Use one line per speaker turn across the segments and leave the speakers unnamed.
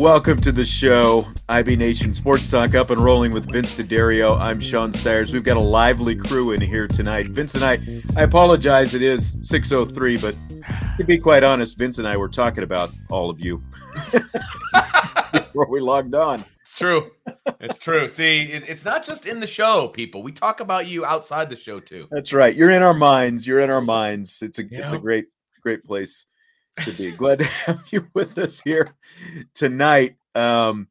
Welcome to the show, IB Nation Sports Talk, up and rolling with Vince D'Addario. I'm Sean Stires. We've got a lively crew in here tonight. Vince and I, I apologize, it is 6.03, but to be quite honest, Vince and I were talking about all of you before we logged on.
It's true. It's true. See, it, it's not just in the show, people. We talk about you outside the show too.
That's right. You're in our minds. You're in our minds. It's a it's a great great place to be. Glad to have you with us here tonight. Um,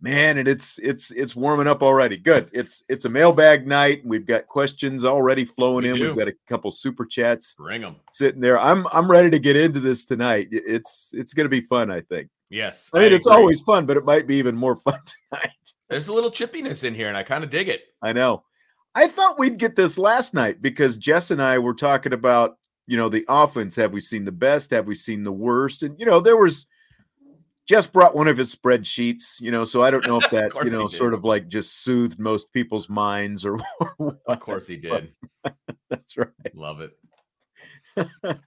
man, and it's it's it's warming up already. Good. It's it's a mailbag night. We've got questions already flowing
We
in.
do.
We've got a couple super chats
Bring them.
sitting there. I'm I'm ready to get into this tonight. It's it's going to be fun. I think.
Yes.
I mean, it's
agree.
always fun, but it might be even more fun tonight.
There's a little chippiness in here, and I kind of dig it.
I know. I thought we'd get this last night because Jess and I were talking about, you know, the offense. Have we seen the best? Have we seen the worst? And, you know, there was, Jess brought one of his spreadsheets, you know, so I don't know if that, you know, sort of like just soothed most people's minds or.
Of course he did.
That's right.
Love it.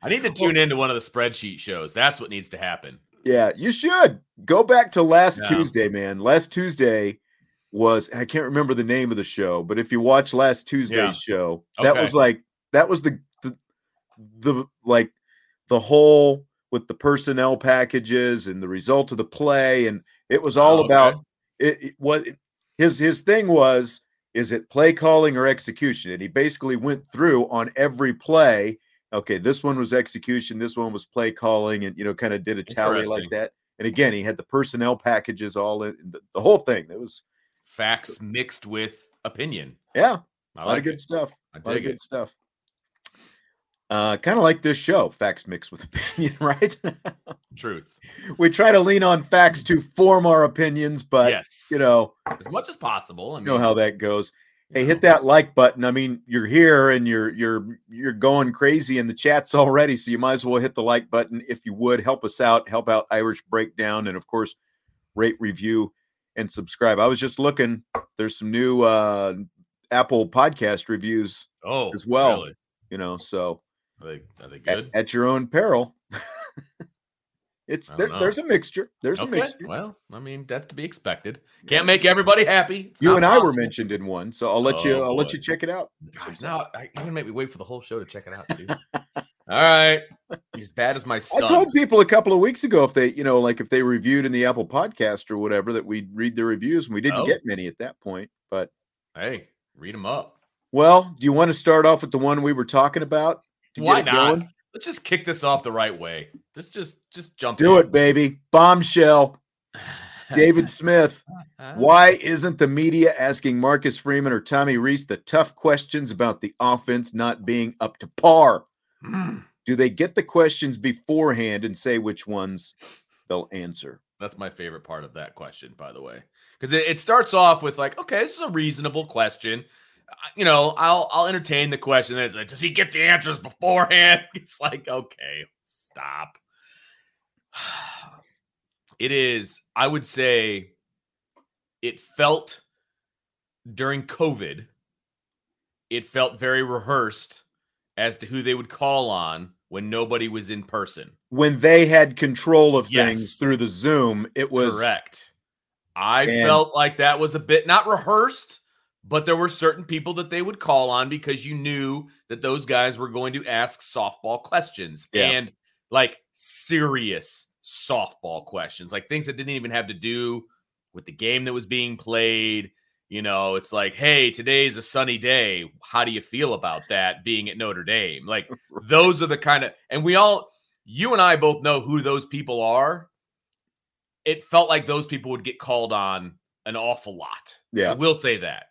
I need to tune into one of the spreadsheet shows. That's what needs to happen.
Yeah, you should go back to last
Yeah.
Tuesday, man. Last Tuesday was I can't remember the name of the show, but if you watch last Tuesday's
Yeah.
show, that
Okay.
was like that was the, the like the whole with the personnel packages and the result of the play, and it was all
Oh, okay.
about it, it was his his thing was is it play calling or execution, and he basically went through on every play. Okay, this one was execution, this one was play calling, and you know, kind of did a tally like that. And again, he had the personnel packages all in the, the whole thing. It was
Facts mixed with opinion.
yeah,
I
a lot
like
of good
it.
stuff.
I
A lot of good stuff. Uh, kind of like this show, facts mixed with opinion, right?
Truth.
we try to lean on facts to form our opinions, but
yes.
you know,
as much as possible. I
you
mean,
know how that goes. Hey, hit that like button. I mean, you're here and you're you're you're going crazy in the chats already, so you might as well hit the like button if you would help us out, help out Irish Breakdown, and of course, rate, review, and subscribe. I was just looking. There's some new uh, Apple podcast reviews,
Oh,
as well.
really?
you know, so
Are they, are they good?
at your own peril. it's there, there's a mixture. There's a mixture.
Well, I mean, that's to be expected. Can't make everybody happy. It's
you and I were mentioned in one, so I'll let you.
Oh,
I'll let you check it out.
Gosh, now I, gonna make me wait for the whole show to check it out too. All right, you're as bad as my son.
I told people a couple of weeks ago if they, you know, like if they reviewed in the Apple Podcast or whatever, that we'd read the reviews, and we didn't
Oh.
get many at that point. But
Hey, read them up.
well, do you want to start off with the one we were talking about? To
Why not?
going?
Let's just kick this off the right way. Let's just just jump.
Do
in.
it, baby. Bombshell. David Smith. Why isn't the media asking Marcus Freeman or Tommy Rees the tough questions about the offense not being up to par?
Mm,
Do they get the questions beforehand and say which ones they'll answer?
That's my favorite part of that question, by the way, because it, it starts off with like, okay, this is a reasonable question. You know, I'll I'll entertain the question. Then it's like, does he get the answers beforehand? It's like, okay, stop. It is, I would say, it felt during COVID, it felt very rehearsed as to who they would call on when nobody was in person.
When they had control of
Yes.
things through the Zoom, it was
Correct. I
And-
felt like that was a bit not rehearsed, but there were certain people that they would call on because you knew that those guys were going to ask softball questions
Yeah.
and like serious softball questions, like things that didn't even have to do with the game that was being played. You know, it's like, hey, today's a sunny day. How do you feel about that being at Notre Dame? Like, those are the kind of, and we all, you and I both know who those people are. It felt like those people would get called on an awful lot.
Yeah.
I will say that.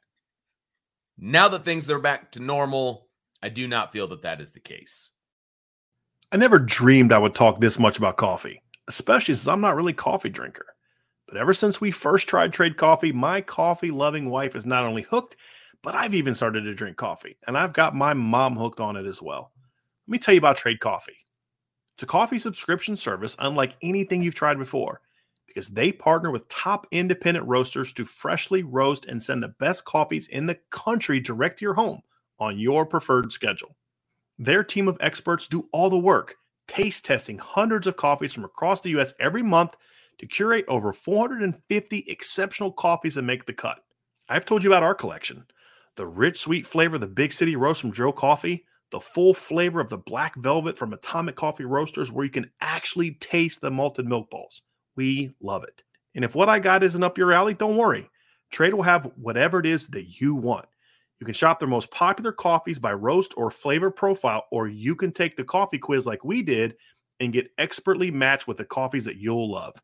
Now that things are back to normal, I do not feel that that is the case.
I never dreamed I would talk this much about coffee, especially since I'm not really a coffee drinker. But ever since we first tried Trade Coffee, my coffee loving wife is not only hooked, but I've even started to drink coffee, and I've got my mom hooked on it as well. Let me tell you about Trade Coffee. It's a coffee subscription service unlike anything you've tried before because they partner with top independent roasters to freshly roast and send the best coffees in the country direct to your home on your preferred schedule. Their team of experts do all the work, taste testing hundreds of coffees from across the US every month to curate over 450 exceptional coffees that make the cut. I've told you about our collection the rich, sweet flavor of the Big City Roast from Joe Coffee, the full flavor of the Black Velvet from Atomic Coffee Roasters, where you can actually taste the malted milk balls. We love it. And if what I got isn't up your alley, don't worry. Trade will have whatever it is that you want. You can shop their most popular coffees by roast or flavor profile, or you can take the coffee quiz like we did and get expertly matched with the coffees that you'll love.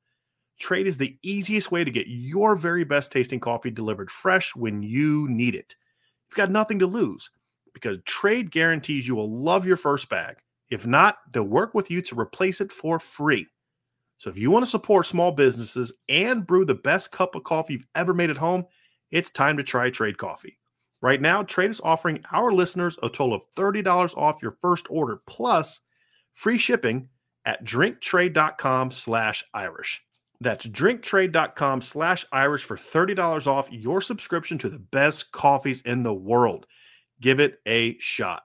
Trade is the easiest way to get your very best tasting coffee delivered fresh when you need it. You've got nothing to lose because Trade guarantees you will love your first bag. If not, they'll work with you to replace it for free. So if you want to support small businesses and brew the best cup of coffee you've ever made at home, it's time to try Trade Coffee. Right now, Trade is offering our listeners a total of $30 off your first order plus free shipping at drinktrade.com slash Irish. That's drinktrade.com slash Irish for $30 off your subscription to the best coffees in the world. Give it a shot.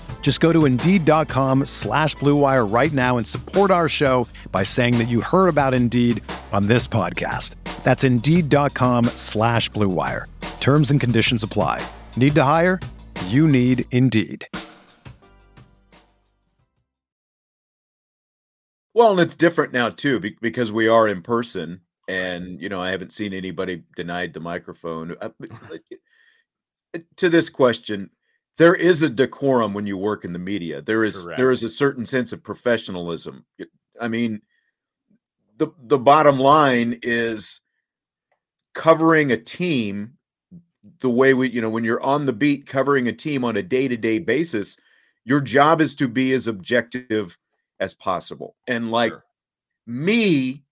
Just go to Indeed.com slash Blue Wire right now and support our show by saying that you heard about Indeed on this podcast. That's Indeed.com slash Blue Wire. Terms and conditions apply. Need to hire? You need Indeed.
Well, and it's different now too because we are in person, and you know I haven't seen anybody denied the microphone. Uh, To this question, there is a decorum when you work in the media. There is there
Correct.
is a certain sense of professionalism. I mean, the the bottom line is covering a team the way we you know when you're on the beat covering a team on a day-to-day basis your job is to be as objective as possible and like
Sure.
me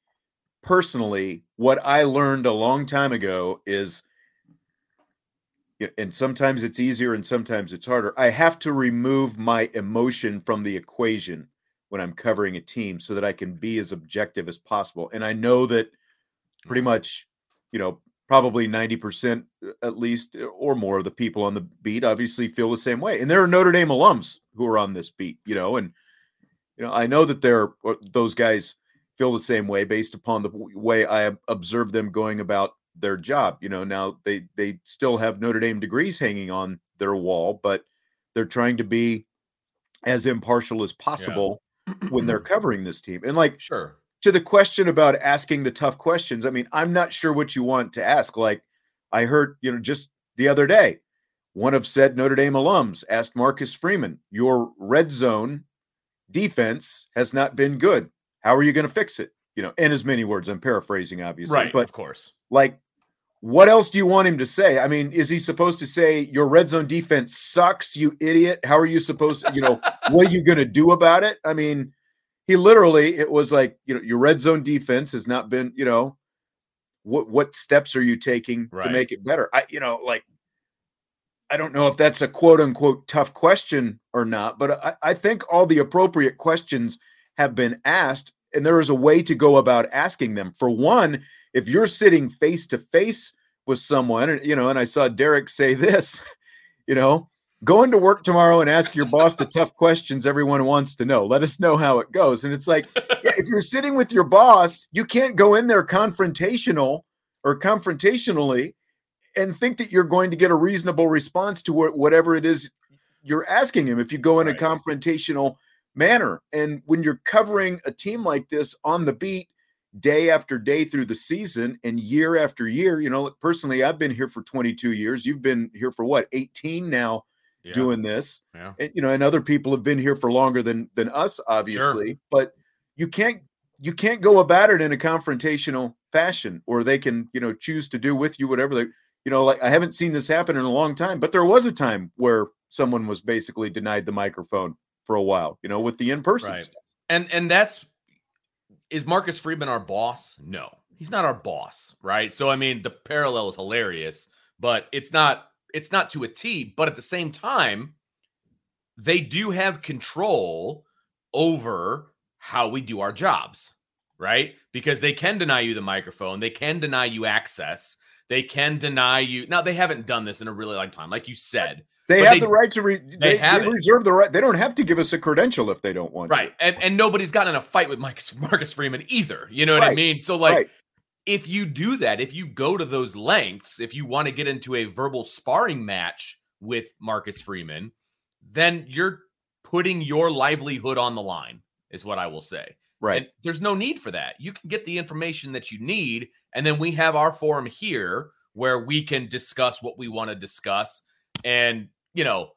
personally what i learned a long time ago is and sometimes it's easier and sometimes it's harder. I have to remove my emotion from the equation when i'm covering a team so that i can be as objective as possible. And i know that pretty much you know probably 90% at least uh, or more of the people on the beat obviously feel the same way. And there are notre dame alums who are on this beat you know and you know i know that they're uh, those guys feel the same way based upon the way i observe them going about their job you know now they they still have notre dame degrees hanging on their wall but they're trying to be as impartial as possible when they're covering this team and like
Sure.
to the question about asking the tough questions, I mean, I'm not sure what you want to ask. Like I heard, you know, just the other day, one of said Notre Dame alums asked Marcus Freeman, "Your red zone defense has not been good. How are you going to fix it?" You know, in as many words. I'm paraphrasing, obviously,
right?
But
of course,
like, what else do you want him to say? I mean, is he supposed to say your red zone defense sucks, you idiot? How are you supposed to, you know, what are you going to do about it? I mean, he literally, it was like, you know, your red zone defense has not been, you know, what what steps are you taking
Right.
to make it better? I, you know, like I don't know if that's a quote unquote tough question or not, but I, I think all the appropriate questions have been asked, and there is a way to go about asking them. For one, if you're sitting face to face with someone, and you know, and I saw Derek say this, you know, go into work tomorrow and ask your boss the tough questions everyone wants to know. Let us know how it goes. And it's like, yeah, if you're sitting with your boss, you can't go in there confrontational or confrontationally and think that you're going to get a reasonable response to whatever it is you're asking him if you go in
Right.
a confrontational manner. And when you're covering a team like this on the beat day after day through the season and year after year, you know, personally, I've been here for 22 years. You've been here for what, 18 now
yeah.
doing this
yeah.
and you know and other people have been here for longer than than us obviously but you can't you can't go about it in a confrontational fashion or they can you know choose to do with you whatever they you know like i haven't seen this happen in a long time but there was a time where someone was basically denied the microphone for a while you know with the in-person
Right.
stuff.
And and that's is Marcus Freeman our boss? No, he's not our boss, right? So I mean, the parallel is hilarious, but it's not it's not to a T. But at the same time, they do have control over how we do our jobs, right? Because they can deny you the microphone, they can deny you access, they can deny you. Now they haven't done this in a really long time, like you said.
they have
they-
the right to re- they,
have
they reserve the right they don't have to give us a credential if they don't want
Right.
to
And and nobody's gotten in a fight with Mike, Marcus Freeman either. You know what I mean? So like
Right.
if you do that, if you go to those lengths, if you want to get into a verbal sparring match with Marcus Freeman, then you're putting your livelihood on the line, is what I will say.
Right
And there's no need for that. You can get the information that you need, and then we have our forum here where we can discuss what we want to discuss. And, you know,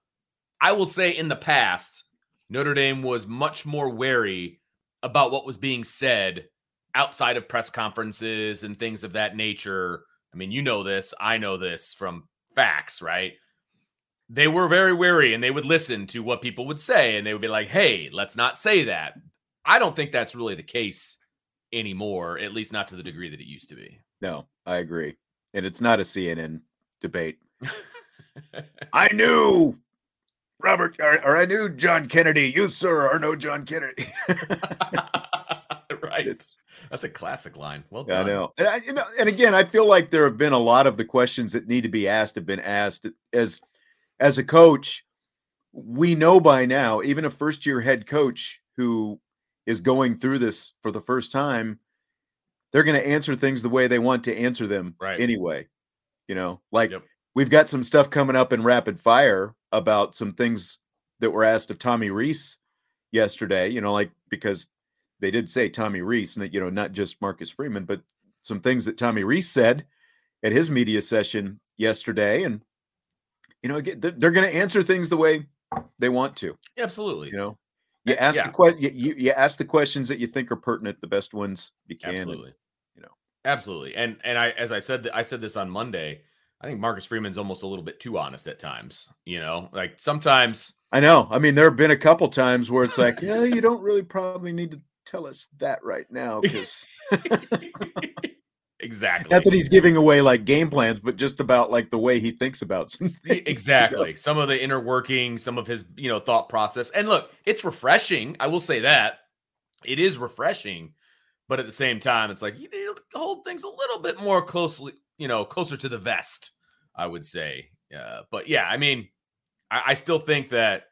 I will say in the past, Notre Dame was much more wary about what was being said outside of press conferences and things of that nature. I mean, you know this, I know this from facts, right? They were very wary and they would listen to what people would say and they would be like, hey, let's not say that. I don't think that's really the case anymore, at least not to the mm. degree that it used to be.
no i agree and it's not a cnn debate I knew Robert, or, or I knew John Kennedy. You, sir, are no John Kennedy.
right.
it's,
That's a classic line. Well
I
done.
know. And, I, you know. and again, I feel like there have been a lot of the questions that need to be asked have been asked. As as a coach, we know by now, even a first year head coach who is going through this for the first time, they're going to answer things the way they want to answer them
Right.
anyway. You know, like
Yep.
we've got some stuff coming up in rapid fire about some things that were asked of Tommy Rees yesterday, you know, like because they did say Tommy Rees, and you know, not just Marcus Freeman, but some things that Tommy Rees said at his media session yesterday. And, you know, again, they're, they're going to answer things the way they want to,
Absolutely.
you know. You
Uh,
ask
yeah.
the que- you, you, ask the questions that you think are pertinent, the best ones you can. and-
Absolutely.
you know.
Absolutely. And and I as I said I said this on Monday, I think Marcus Freeman's almost a little bit too honest at times, you know? Like sometimes
I know. I mean, there have been a couple times where it's like, yeah, you don't really probably need to tell us that right now because
exactly.
not that he's giving away like game plans, but just about like the way he thinks about some things.
exactly. Some of the inner working, some of his, you know, thought process. And look, it's refreshing. I will say that. It is refreshing, but at the same time, it's like you need to hold things a little bit more closely, you know, closer to the vest, I would say. Uh, but yeah, I mean, I, I still think that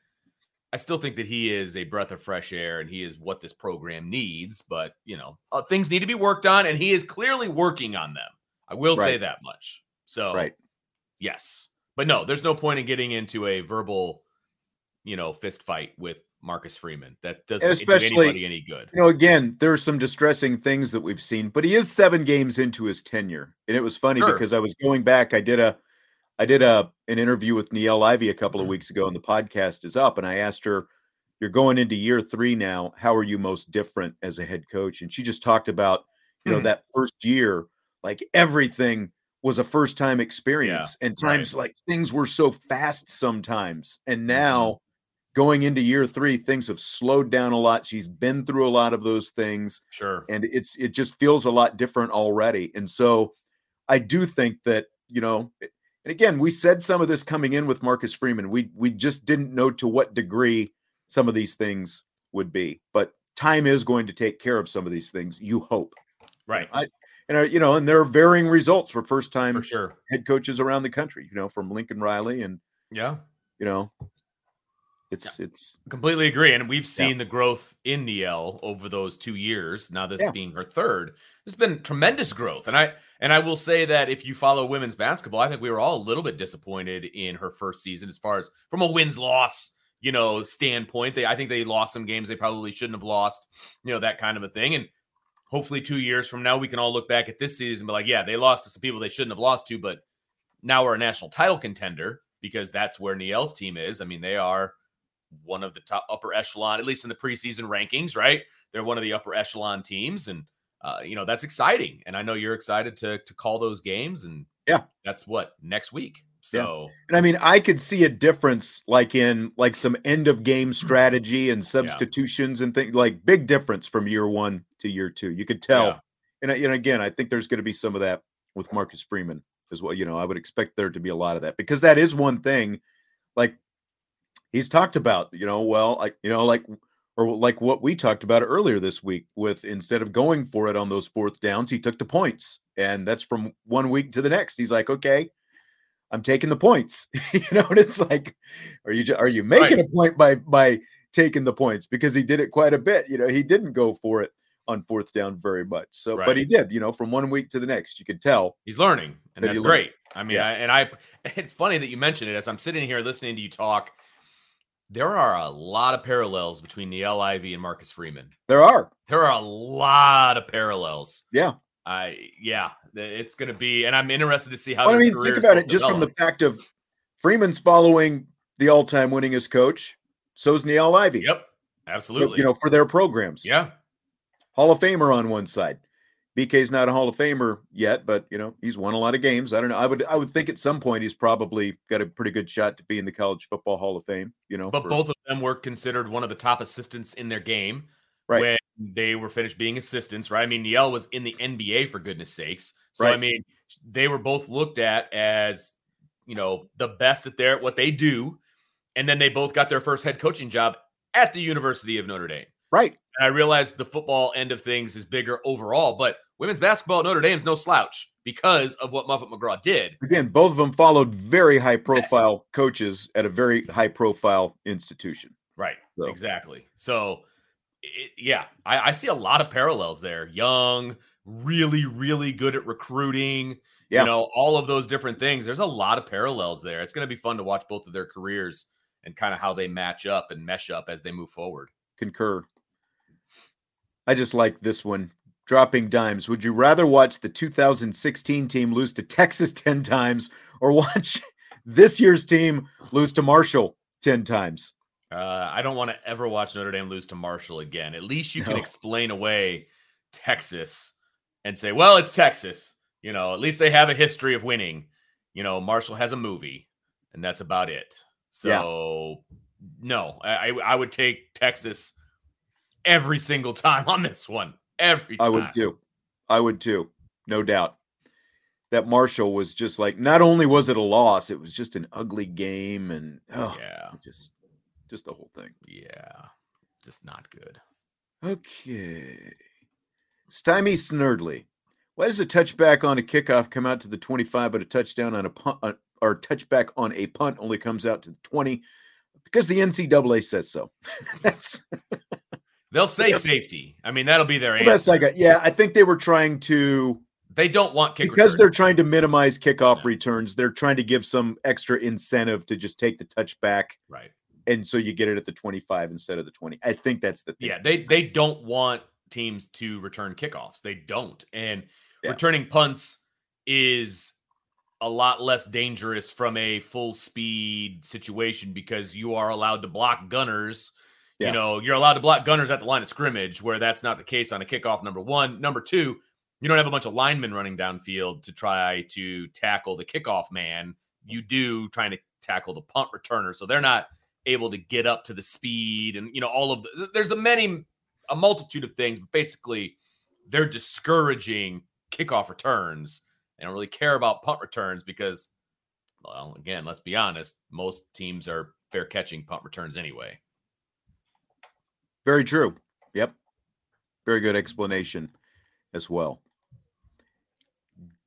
I still think that he is a breath of fresh air and he is what this program needs. But you know, uh, things need to be worked on, and he is clearly working on them. I will say that much. So
Right.
Yes. But no, there's no point in getting into a verbal, you know, fist fight with Marcus Freeman. That doesn't
especially,
do anybody any good.
You know, again, there are some distressing things that we've seen, but he is seven games into his tenure, and it was funny sure. because I was going back. I did a, I did a an interview with Niele Ivey a couple of mm-hmm. weeks ago, and the podcast is up, and I asked her, "You're going into year three now. How are you most different as a head coach?" And she just talked about, you know, mm-hmm. that first year, like everything was a first time experience, yeah, and times right. like things were so fast sometimes, and mm-hmm. now. Going into year three, things have slowed down a lot. She's been through a lot of those things.
Sure.
And it's it just feels a lot different already. And so I do think that, you know, and again, we said some of this coming in with Marcus Freeman. We we just didn't know to what degree some of these things would be. But time is going to take care of some of these things, you hope.
Right.
I, and you know, and there are varying results for first time
for sure
head coaches around the country, you know, from Lincoln Riley and
yeah,
you know, it's yeah. it's
completely agree, and we've seen yeah. the growth in Niele over those two years. Now this yeah. being her third, there's been tremendous growth, and I and I will say that if you follow women's basketball, I think we were all a little bit disappointed in her first season as far as from a wins loss you know standpoint. They I think they lost some games they probably shouldn't have lost, you know that kind of a thing, and hopefully two years from now we can all look back at this season and be like, yeah, they lost to some people they shouldn't have lost to, but now we're a national title contender because that's where Niele's team is. I mean, they are one of the top upper echelon, at least in the preseason rankings, right? They're one of the upper echelon teams, and uh, you know that's exciting. And I know you're excited to to call those games, and
yeah,
that's what next week. So,
yeah. and I mean, I could see a difference, like in like some end of game strategy and substitutions yeah. and things, like big difference from year one to year two. You could tell, yeah. and you know, again, I think there's going to be some of that with Marcus Freeman as well. You know, I would expect there to be a lot of that because that is one thing. Like he's talked about, you know, well, like, you know, like, or like what we talked about earlier this week with instead of going for it on those fourth downs, he took the points. And that's from one week to the next. He's like, okay, I'm taking the points. you know, and it's like, are you are you making right. a point by by taking the points? Because he did it quite a bit. You know, he didn't go for it on fourth down very much. So, right. but he did. You know, from one week to the next, you could tell
he's learning, and that that's great. I mean, yeah. I, and I, it's funny that you mentioned it as I'm sitting here listening to you talk there are a lot of parallels between Niele Ivey and Marcus Freeman.
There are.
There are a lot of parallels.
Yeah.
I yeah, it's going to be, and I'm interested to see how.
Well, I mean, think about it just from the fact of Freeman's following the all-time winningest coach. So's Niele Ivey.
Yep, absolutely.
You know, for their programs.
Yeah.
Hall of Famer on one side. BK's not a Hall of Famer yet, but you know he's won a lot of games. I don't know. I would I would think at some point he's probably got a pretty good shot to be in the College Football Hall of Fame. You know,
but for, both of them were considered one of the top assistants in their game
right.
when they were finished being assistants. Right. I mean, Niele was in the NBA for goodness sakes. So right. I mean, they were both looked at as you know the best at their what they do, and then they both got their first head coaching job at the University of Notre Dame.
Right.
And I realize the football end of things is bigger overall, but women's basketball at Notre Dame's no slouch because of what Muffet McGraw did.
Again, both of them followed very high profile yes. coaches at a very high profile institution.
Right. So. Exactly. So, it, yeah, I, I, see a lot of parallels there. Young, really, really good at recruiting. Yeah. You know, all of those different things. There's a lot of parallels there. It's going to be fun to watch both of their careers and kind of how they match up and mesh up as they move forward.
Concur. I just like this one. Dropping dimes. Would you rather watch the 2016 team lose to Texas 10 times or watch this year's team lose to Marshall 10 times?
Uh, I don't want to ever watch Notre Dame lose to Marshall again. At least you no. can explain away Texas and say, well, it's Texas. You know, at least they have a history of winning. You know, Marshall has a movie, and that's about it. So, yeah. no, I, I would take Texas every single time on this one. Every time.
I would too. I would too. No doubt. That Marshall was just like not only was it a loss, it was just an ugly game and oh yeah, just just the whole thing.
Yeah. Just not good.
Okay. Stymie Snurdly. Why does a touchback on a kickoff come out to the 25, but a touchdown on a punt uh, or touchback on a punt only comes out to the 20? Because the NCAA says so. That's
They'll say safety. I mean, that'll be their answer.
I got. Yeah, I think they were trying to.
They don't want
kick because returns. they're trying to minimize kickoff returns. They're trying to give some extra incentive to just take the touchback,
right?
and so you get it at the 25 instead of the 20. I think that's the thing.
Yeah, they they don't want teams to return kickoffs. They don't. And
Yeah.
returning punts is a lot less dangerous from a full speed situation because you are allowed to block gunners.
Yeah.
You know, you're allowed to block gunners at the line of scrimmage, where that's not the case on a kickoff. Number one. Number two, you don't have a bunch of linemen running downfield to try to tackle the kickoff man. You do trying to tackle the punt returner. So they're not able to get up to the speed and, you know, all of the, there's a many, a multitude of things, but basically they're discouraging kickoff returns. They don't really care about punt returns because, well, again, let's be honest, most teams are fair catching punt returns anyway.
Very true. Yep. Very good explanation as well.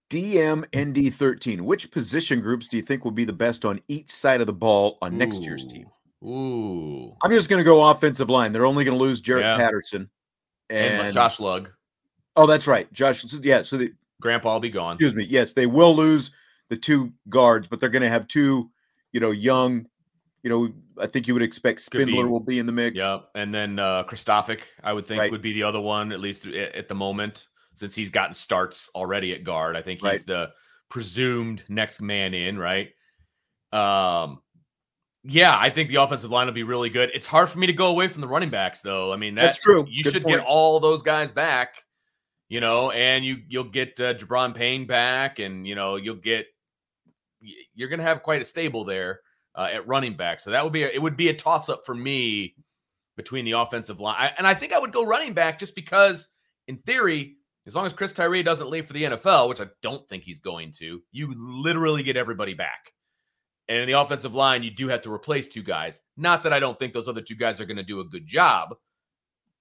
DMND13. Which position groups do you think will be the best on each side of the ball on next year's team?
Ooh.
I'm just going to go offensive line. They're only going to lose Jarrett
Yeah.
Patterson
And,
and,
Josh Lugg,
Oh, that's right, Josh. Yeah. So the,
Grandpa will be gone.
excuse me. Yes, they will lose the two guards, but they're going to have two, you know, young. You know, I think you would expect
Could be.
Spindler will be in the mix.
Yep. And then uh Kristofic, I would think,
Right.
would be the other one, at least at, at the moment, since he's gotten starts already at guard. I think he's
Right.
the presumed next man in, right? Um yeah, I think the offensive line will be really good. It's hard for me to go away from the running backs, though. I mean, that,
That's true.
You
Good
should
point.
get all those guys back, you know, and you you'll get uh, Gi'Bran Payne back, and you know you'll get you're going to have quite a stable there uh, at running back. So that would be a, it would be a toss up for me between the offensive line, I, and I think I would go running back just because, in theory, as long as Chris Tyree doesn't leave for the NFL, which I don't think he's going to, you literally get everybody back. And in the offensive line, you do have to replace two guys. Not that I don't think those other two guys are going to do a good job,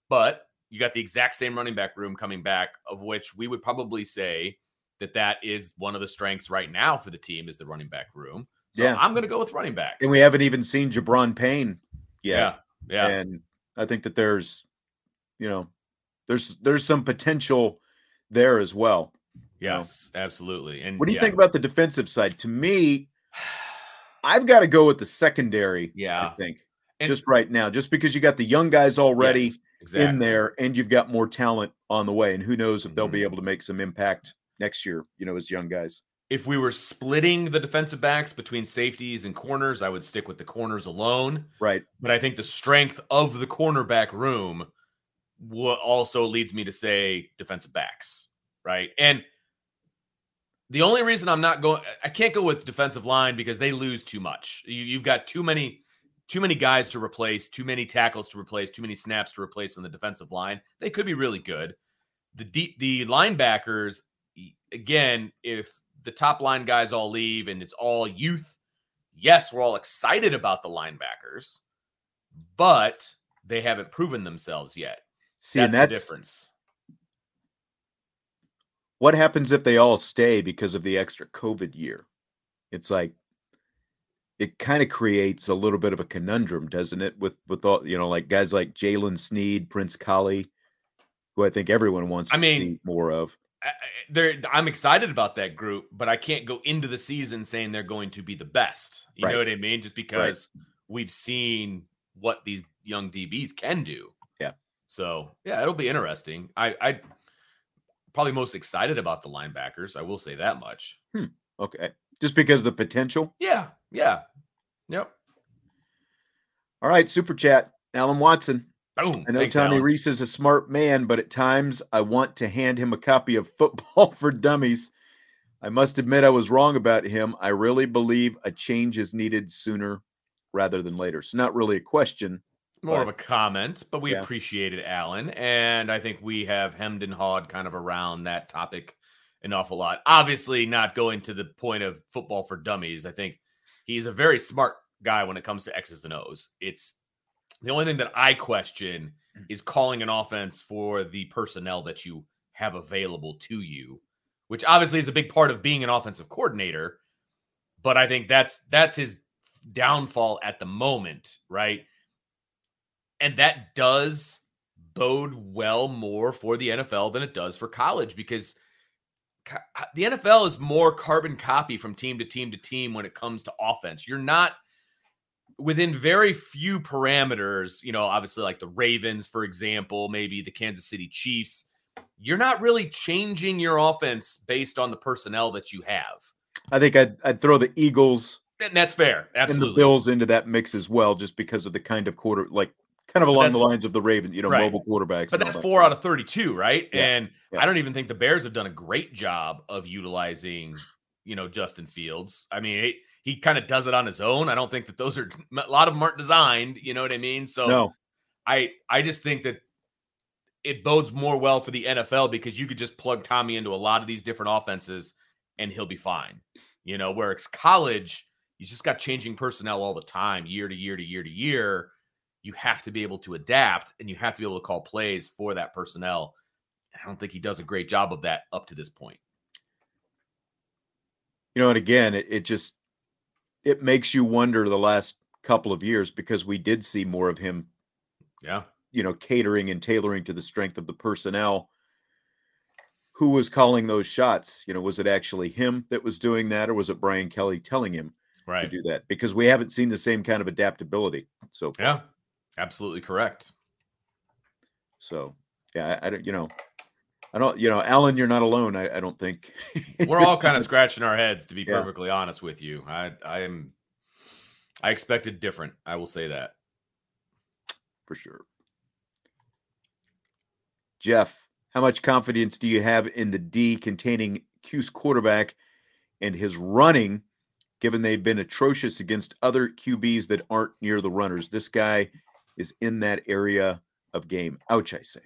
but you got the exact same running back room coming back, of which we would probably say that that is one of the strengths right now for the team is the running back room. So
Yeah.
I'm going to go with running backs.
And we haven't even seen Gi'Bran Payne yet.
yeah, yeah,
And I think that there's, you know, there's there's some potential there as well.
yes, absolutely. And
What do you
yeah.
think about the defensive side? To me, I've got to go with the secondary.
Yeah.
I think
And-
just right now, just because you got the young guys already
Yes, exactly.
in there, and you've got more talent on the way, and who knows if they'll be
Mhm.
able to make some impact next year. You know, as young guys.
If we were splitting the defensive backs between safeties and corners, I would stick with the corners alone.
Right.
But I think the strength of the cornerback room what also leads me to say defensive backs, right? And the only reason I'm not going, I can't go with defensive line because they lose too much. You, you've got too many, too many guys to replace, too many tackles to replace, too many snaps to replace on the defensive line. They could be really good. The deep, the linebackers, again, if the top line guys all leave and it's all youth, yes, we're all excited about the linebackers, but they haven't proven themselves yet.
See,
that's,
that's
the difference.
what happens if they all stay because of the extra COVID year? It's like it kind of creates a little bit of a conundrum, doesn't it? With with all you know, like guys like Jaylen Sneed, Prince Kollie, who I think everyone wants to
I mean,
see more of.
I- I- They're, I'm excited about that group, but I can't go into the season saying they're going to be the best. You
Right.
know what I mean? Just because we've seen what these young DBs can do.
Yeah.
So yeah, it'll be interesting. I, I probably most excited about the linebackers. I will say that much. Hmm.
Okay, just because of the potential.
Yeah. Yeah. Yep.
All right, super chat, Alan Watson.
Boom.
I know
Thanks,
Tommy
Alan.
Rees is a smart man, but at times I want to hand him a copy of Football for Dummies. I must admit I was wrong about him. I really believe a change is needed sooner rather than later. So not really a question.
More of a comment, but we
Yeah.
appreciate it, Alan. And I think we have hemmed and hawed kind of around that topic an awful lot. Obviously, not going to the point of football for dummies. I think he's a very smart guy when it comes to X's and O's. It's the only thing that I question mm. is calling an offense for the personnel that you have available to you, which obviously is a big part of being an offensive coordinator. But I think that's that's his downfall at the moment, right? And that does bode well more for the NFL than it does for college because the NFL is more carbon copy from team to team to team when it comes to offense. You're not within very few parameters, you know, obviously like the Ravens, for example, maybe the Kansas City Chiefs, you're not really changing your offense based on the personnel that you have.
I think I'd, I'd throw the Eagles
and that's fair. Absolutely.
And the Bills into that mix as well, just because of the kind of quarter, like kind of along the lines of the Ravens, you know, right. mobile quarterbacks.
But that's four out of 32, right? Yeah. And yeah. I don't even think the Bears have done a great job of utilizing, you know, Justin Fields. I mean, he, he kind of does it on his own. I don't think that those are a lot of them aren't designed, you know what I mean? So
no.
I I just think that it bodes more well for the NFL because you could just plug Tommy into a lot of these different offenses and he'll be fine. You know, where it's college, you just got changing personnel all the time, year to year to year to year. You have to be able to adapt and you have to be able to call plays for that personnel. I don't think he does a great job of that up to this point.
You know, and again, it, it just it makes you wonder the last couple of years because we did see more of him.
Yeah.
You know, catering and tailoring to the strength of the personnel. Who was calling those shots? You know, was it actually him that was doing that, or was it Brian Kelly telling him
right.
to do that because we haven't seen the same kind of adaptability so far.
Yeah, absolutely correct.
So yeah, I, I don't, you know, I don't, you know, Alan, you're not alone. I, I don't think
we're all kind of scratching our heads, to be yeah. perfectly honest with you. I, I am, I expected different. I will say that
for sure. Jeff, how much confidence do you have in the D containing Q's quarterback and his running given they've been atrocious against other QBs that aren't near the runners. This guy is in that area of game. Ouch, I say.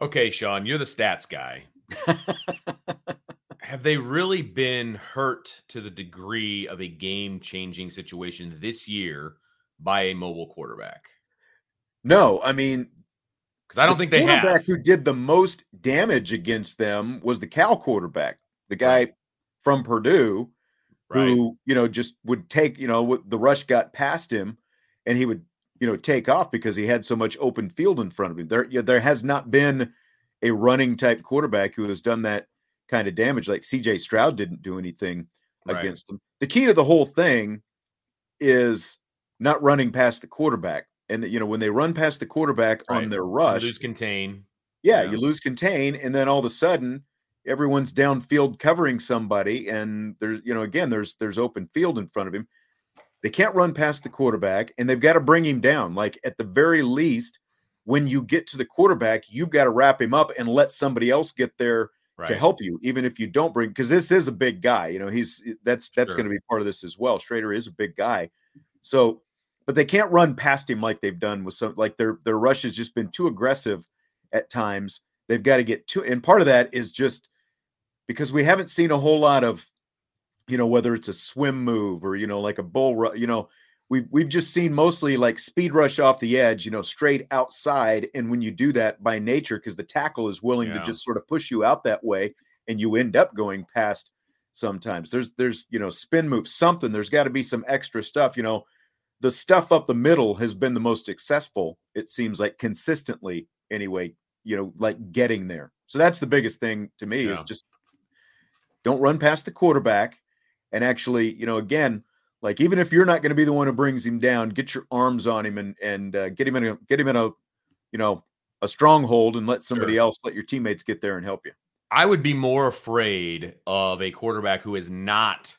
Okay, Sean, you're the stats guy. Have they really been hurt to the degree of a game changing situation this year by a mobile quarterback?
No, I mean,
because I don't the think they have.
Quarterback who did the most damage against them was the Cal quarterback, the guy right. from Purdue right. who you know just would take you know the rush got past him and he would you know take off because he had so much open field in front of him. There you know, there has not been a running type quarterback who has done that kind of damage. Like CJ Stroud didn't do anything right. against him. The key to the whole thing is not running past the quarterback. And that you know when they run past the quarterback right. on their rush
you lose contain.
Yeah, yeah, you lose contain and then all of a sudden everyone's downfield covering somebody and there's you know again there's there's open field in front of him they can't run past the quarterback and they've got to bring him down like at the very least when you get to the quarterback you've got to wrap him up and let somebody else get there right. to help you even if you don't bring because this is a big guy you know he's eh, that's that's sure. going to be part of this as well Shrader is a big guy so but they can't run past him like they've done with some like their their rush has just been too aggressive at times they've got to get to and part of that is just because we haven't seen a whole lot of, you know, whether it's a swim move or you know, like a bull, run you know, we've we've just seen mostly like speed rush off the edge, you know, straight outside. And when you do that by nature, because the tackle is willing yeah. to just sort of push you out that way, and you end up going past sometimes. There's there's you know spin move something. There's got to be some extra stuff. You know, the stuff up the middle has been the most successful. It seems like consistently anyway. You know, like getting there. So that's the biggest thing to me yeah. is just don't run past the quarterback. And actually, you know, again, like even if you're not going to be the one who brings him down, get your arms on him and and uh, get him in a get him in a you know a stronghold and let somebody sure. else let your teammates get there and help you.
I would be more afraid of a quarterback who is not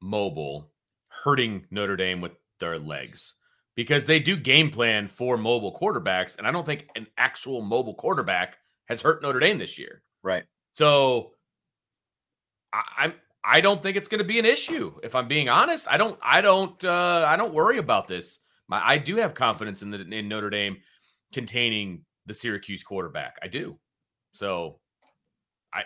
mobile hurting Notre Dame with their legs because they do game plan for mobile quarterbacks and I don't think an actual mobile quarterback has hurt Notre Dame this year.
Right.
So I, I'm I don't think it's going to be an issue. If I'm being honest, I don't I don't uh, I don't worry about this. My, I do have confidence in the in Notre Dame containing the Syracuse quarterback. I do. So I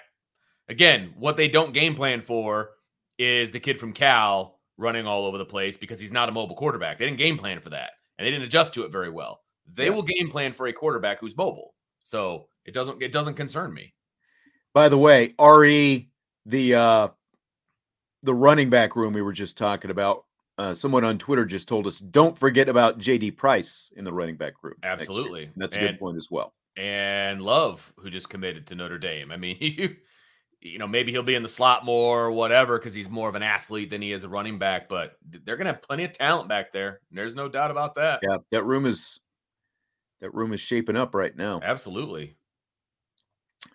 again, what they don't game plan for is the kid from Cal running all over the place because he's not a mobile quarterback. They didn't game plan for that and they didn't adjust to it very well. They yeah. will game plan for a quarterback who's mobile. So it doesn't it doesn't concern me.
By the way, RE the uh the running back room we were just talking about uh, someone on Twitter just told us don't forget about JD Price in the running back room.
Absolutely.
That's a and, good point as well.
And Love, who just committed to Notre Dame. I mean, you you know, maybe he'll be in the slot more or whatever because he's more of an athlete than he is a running back. But they're going to have plenty of talent back there. There's no doubt about that.
Yeah, that room is that room is shaping up right now.
Absolutely.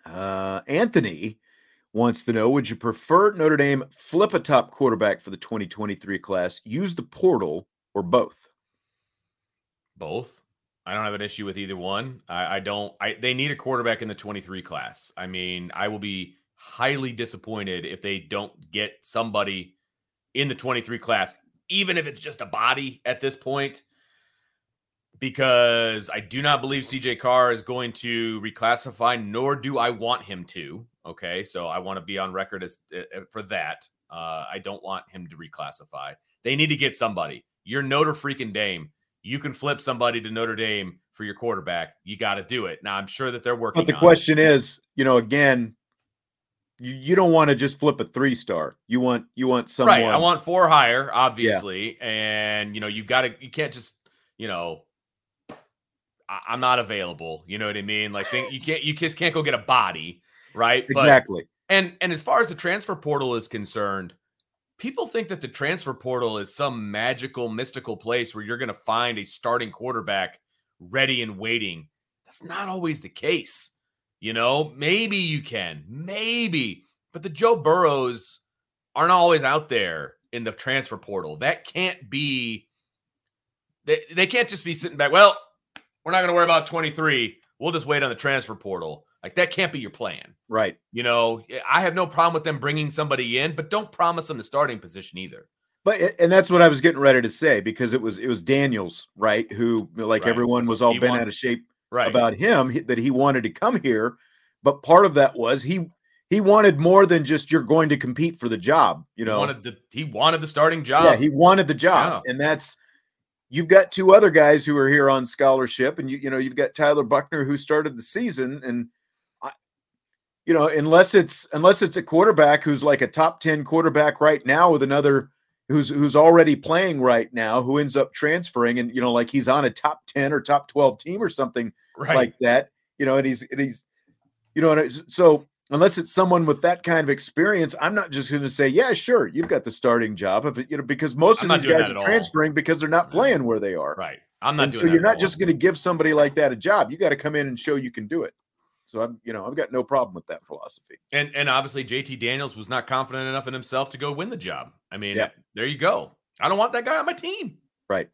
Uh, Anthony wants to know: Would you prefer Notre Dame flip a top quarterback for the 2023 class, use the portal, or both?
Both. I don't have an issue with either one. I, I don't. I they need a quarterback in the 23 class. I mean, I will be highly disappointed if they don't get somebody in the 23 class, even if it's just a body at this point, because I do not believe CJ Carr is going to reclassify, nor do I want him to. Okay. So I want to be on record as uh, for that. Uh, I don't want him to reclassify. They need to get somebody. You're Notre freaking Dame. You can flip somebody to Notre Dame for your quarterback. You got to do it. Now, I'm sure that they're working.
But the question it. is, you know, again, you, you don't want to just flip a three star. You want you want someone.
Right. I want four higher, obviously, yeah. and you know you got to you can't just you know. I, am not available. You know what I mean? Like think, you can't you just can't go get a body, right?
Exactly.
But, and and as far as the transfer portal is concerned, people think that the transfer portal is some magical mystical place where you're going to find a starting quarterback ready and waiting. That's not always the case. You know, maybe you can, maybe, but the Joe Burrows aren't always out there in the transfer portal. That can't be, they, they can't just be sitting back. Well, we're not going to worry about 23. We'll just wait on the transfer portal. Like that can't be your plan.
Right.
You know, I have no problem with them bringing somebody in, but don't promise them the starting position either.
But and that's what I was getting ready to say because it was it was Daniels, right? Who like right. everyone was all he bent out of shape right. about him that he wanted to come here, but part of that was he he wanted more than just you're going to compete for the job. You know,
he wanted the he wanted the starting job.
Yeah, he wanted the job, yeah. and that's you've got two other guys who are here on scholarship, and you you know you've got Tyler Buchner who started the season, and I, you know unless it's unless it's a quarterback who's like a top ten quarterback right now with another who's who's already playing right now who ends up transferring and you know like he's on a top 10 or top 12 team or something right. like that you know and he's and he's you know and so unless it's someone with that kind of experience i'm not just going to say yeah sure you've got the starting job of it you know because most I'm of these guys are transferring because they're not playing where they are
right i'm not
so you're not just going to give somebody like that a job you got to come in and show you can do it so I'm, you know, I've got no problem with that philosophy.
And and obviously JT Daniels was not confident enough in himself to go win the job. I mean, yeah. there you go. I don't want that guy on my team.
Right.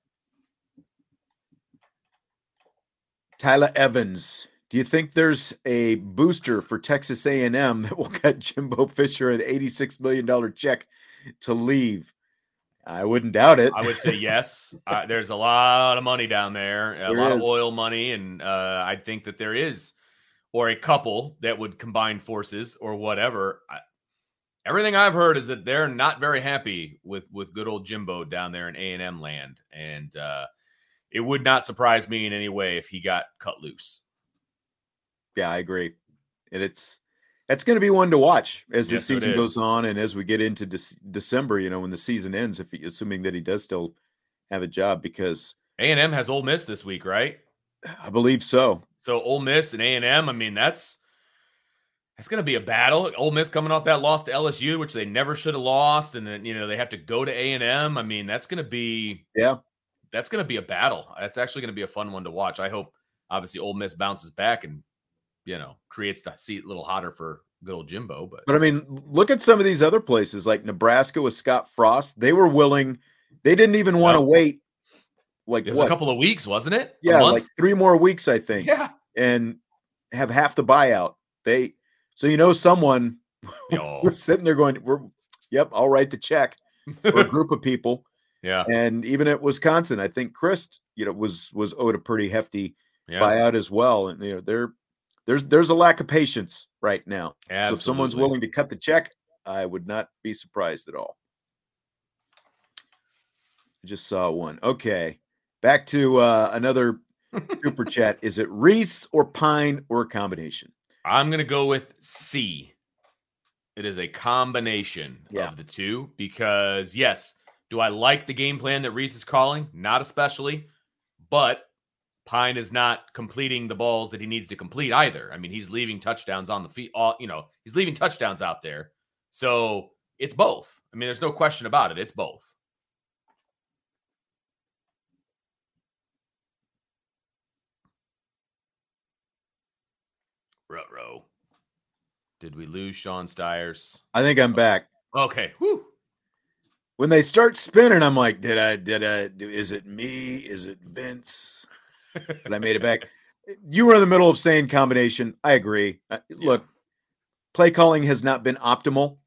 Tyler Evans, do you think there's a booster for Texas A&M that will cut Jimbo Fisher an 86 million dollar check to leave? I wouldn't doubt it.
I would say yes. Uh, there's a lot of money down there, a there lot is. of oil money, and uh, I think that there is or a couple that would combine forces or whatever. I, everything I've heard is that they're not very happy with with good old Jimbo down there in A and M land, and uh, it would not surprise me in any way if he got cut loose.
Yeah, I agree, and it's it's going to be one to watch as the yes, season goes on and as we get into De- December. You know, when the season ends, if he, assuming that he does still have a job, because
A and M has Ole Miss this week, right?
I believe so.
So Ole Miss and A and M. I mean, that's that's going to be a battle. Ole Miss coming off that loss to LSU, which they never should have lost, and then you know they have to go to A and M. I mean, that's going to be
yeah,
that's going to be a battle. That's actually going to be a fun one to watch. I hope obviously Ole Miss bounces back and you know creates the seat a little hotter for good old Jimbo. But
but I mean, look at some of these other places like Nebraska with Scott Frost. They were willing. They didn't even want to no. wait like
it was what? a couple of weeks, wasn't it?
Yeah, like three more weeks, I think.
Yeah,
and have half the buyout. They so you know someone we're sitting there going, we're yep, I'll write the check for a group of people.
Yeah,
and even at Wisconsin, I think Chryst, you know, was was owed a pretty hefty yeah. buyout as well. And you know, there there's there's a lack of patience right now. Absolutely. So if someone's willing to cut the check, I would not be surprised at all. I just saw one. Okay. Back to uh, another super chat. Is it Rees or Pyne or a combination?
I'm going to go with C. It is a combination yeah. of the two because, yes, do I like the game plan that Rees is calling? Not especially, but Pyne is not completing the balls that he needs to complete either. I mean, he's leaving touchdowns on the feet. All you know, he's leaving touchdowns out there. So it's both. I mean, there's no question about it. It's both. Row Did we lose Sean Stiers?
I think I'm back.
Okay. Whew.
When they start spinning, I'm like, did I, did I, is it me? Is it Vince? but I made it back. You were in the middle of saying combination. I agree. Uh, yeah. Look, play calling has not been optimal,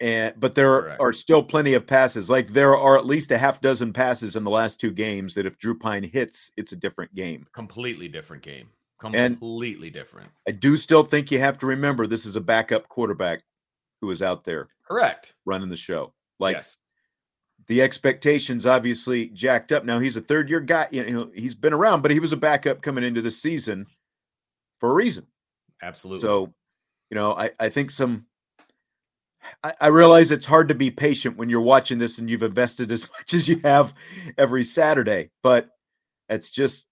and but there Correct. are still plenty of passes. Like there are at least a half dozen passes in the last two games that if Drew Pyne hits, it's a different game.
Completely different game. Completely and different.
I do still think you have to remember this is a backup quarterback who is out there.
Correct.
Running the show. Like yes the expectations obviously jacked up. Now he's a third year guy. You know, he's been around, but he was a backup coming into the season for a reason.
Absolutely.
So, you know, I, I think some I, I realize it's hard to be patient when you're watching this and you've invested as much as you have every Saturday, but it's just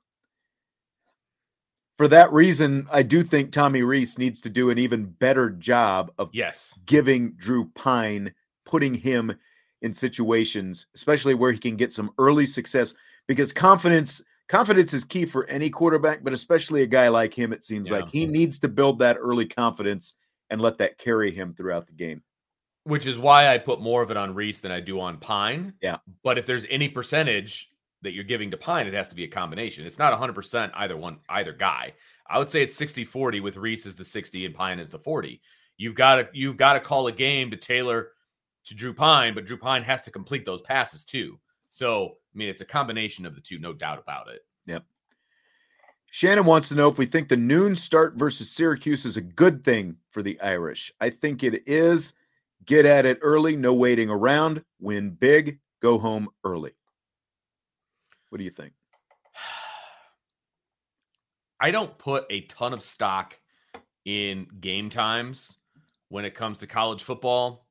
for that reason, I do think Tommy Rees needs to do an even better job of
yes
giving Drew Pyne, putting him in situations, especially where he can get some early success because confidence confidence is key for any quarterback, but especially a guy like him it seems yeah. like he needs to build that early confidence and let that carry him throughout the game.
Which is why I put more of it on Rees than I do on Pyne.
Yeah.
But if there's any percentage that you're giving to Pyne, it has to be a combination. It's not 100% either one either guy. I would say it's 60-40 with Rees as the 60 and Pyne as the 40. You've got to you've got to call a game to tailor to Drew Pyne, but Drew Pyne has to complete those passes too. So, I mean, it's a combination of the two, no doubt about it.
Yep. Shannon wants to know if we think the noon start versus Syracuse is a good thing for the Irish. I think it is. Get at it early, no waiting around, win big, go home early. What do you think?
I don't put a ton of stock in game times when it comes to college football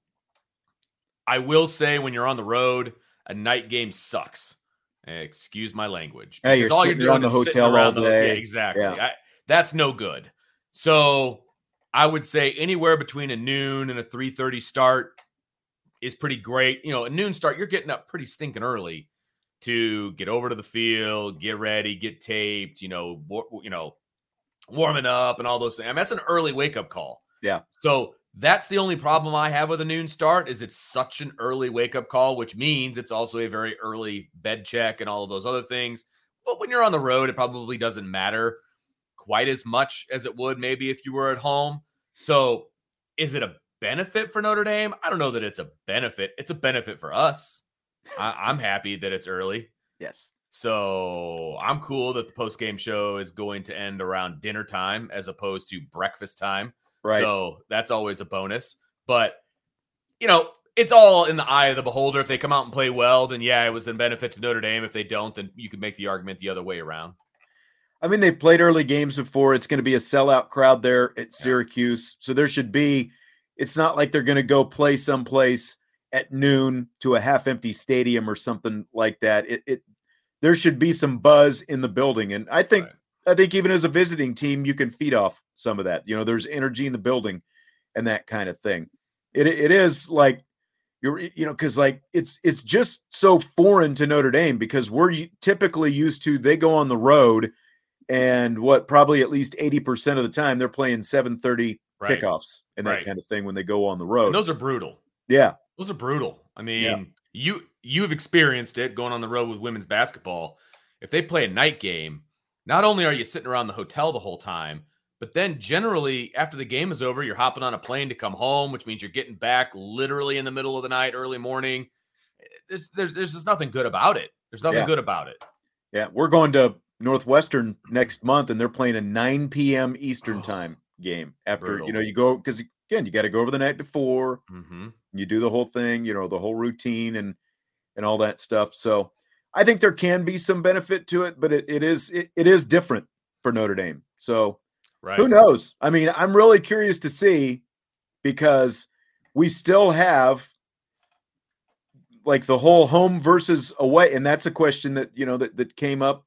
I will say when you're on the road, a night game sucks. Excuse my language.
Hey, you're all you're doing on the hotel all day.
The, yeah, exactly. Yeah. I, that's no good. So I would say anywhere between a noon and a 3:30 start is pretty great. You know, a noon start, you're getting up pretty stinking early to get over to the field, get ready, get taped, you know, you know, warming up and all those things. I mean, that's an early wake up call.
Yeah.
So that's the only problem I have with a noon start is it's such an early wake up call, which means it's also a very early bed check and all of those other things. But when you're on the road, it probably doesn't matter quite as much as it would maybe if you were at home. So is it a benefit for Notre Dame? I don't know that it's a benefit. It's a benefit for us. I, am happy that it's early.
Yes.
So I'm cool that the post game show is going to end around dinner time as opposed to breakfast time.
Right.
So that's always a bonus. But, you know, it's all in the eye of the beholder. If they come out and play well, then yeah, it was a benefit to Notre Dame. If they don't, then you could make the argument the other way around.
I mean, they've played early games before. It's going to be a sellout crowd there at Syracuse. So there should be, it's not like they're going to go play someplace at noon to a half empty stadium or something like that. It, it, there should be some buzz in the building. And I think right. I think even as a visiting team, you can feed off some of that. You know, there's energy in the building and that kind of thing. It it is like you're you know because like it's it's just so foreign to Notre Dame because we're typically used to they go on the road and what probably at least 80% of the time they're playing 7:30 right. kickoffs and that right. kind of thing when they go on the road.
And those are brutal.
Yeah.
Those are brutal. I mean, yeah. you you've experienced it going on the road with women's basketball. If they play a night game, not only are you sitting around the hotel the whole time, but then generally after the game is over, you're hopping on a plane to come home, which means you're getting back literally in the middle of the night, early morning. There's there's, there's just nothing good about it. There's nothing yeah. good about it.
Yeah, we're going to Northwestern next month, and they're playing a 9 p.m. Eastern oh, time game. After brutal. you know, you go because again, you got to go over the night before.
Mm-hmm.
You do the whole thing, you know, the whole routine and and all that stuff. So I think there can be some benefit to it, but it, it is it, it is different for Notre Dame. So right. who knows? I mean, I'm really curious to see because we still have like the whole home versus away, and that's a question that you know that, that came up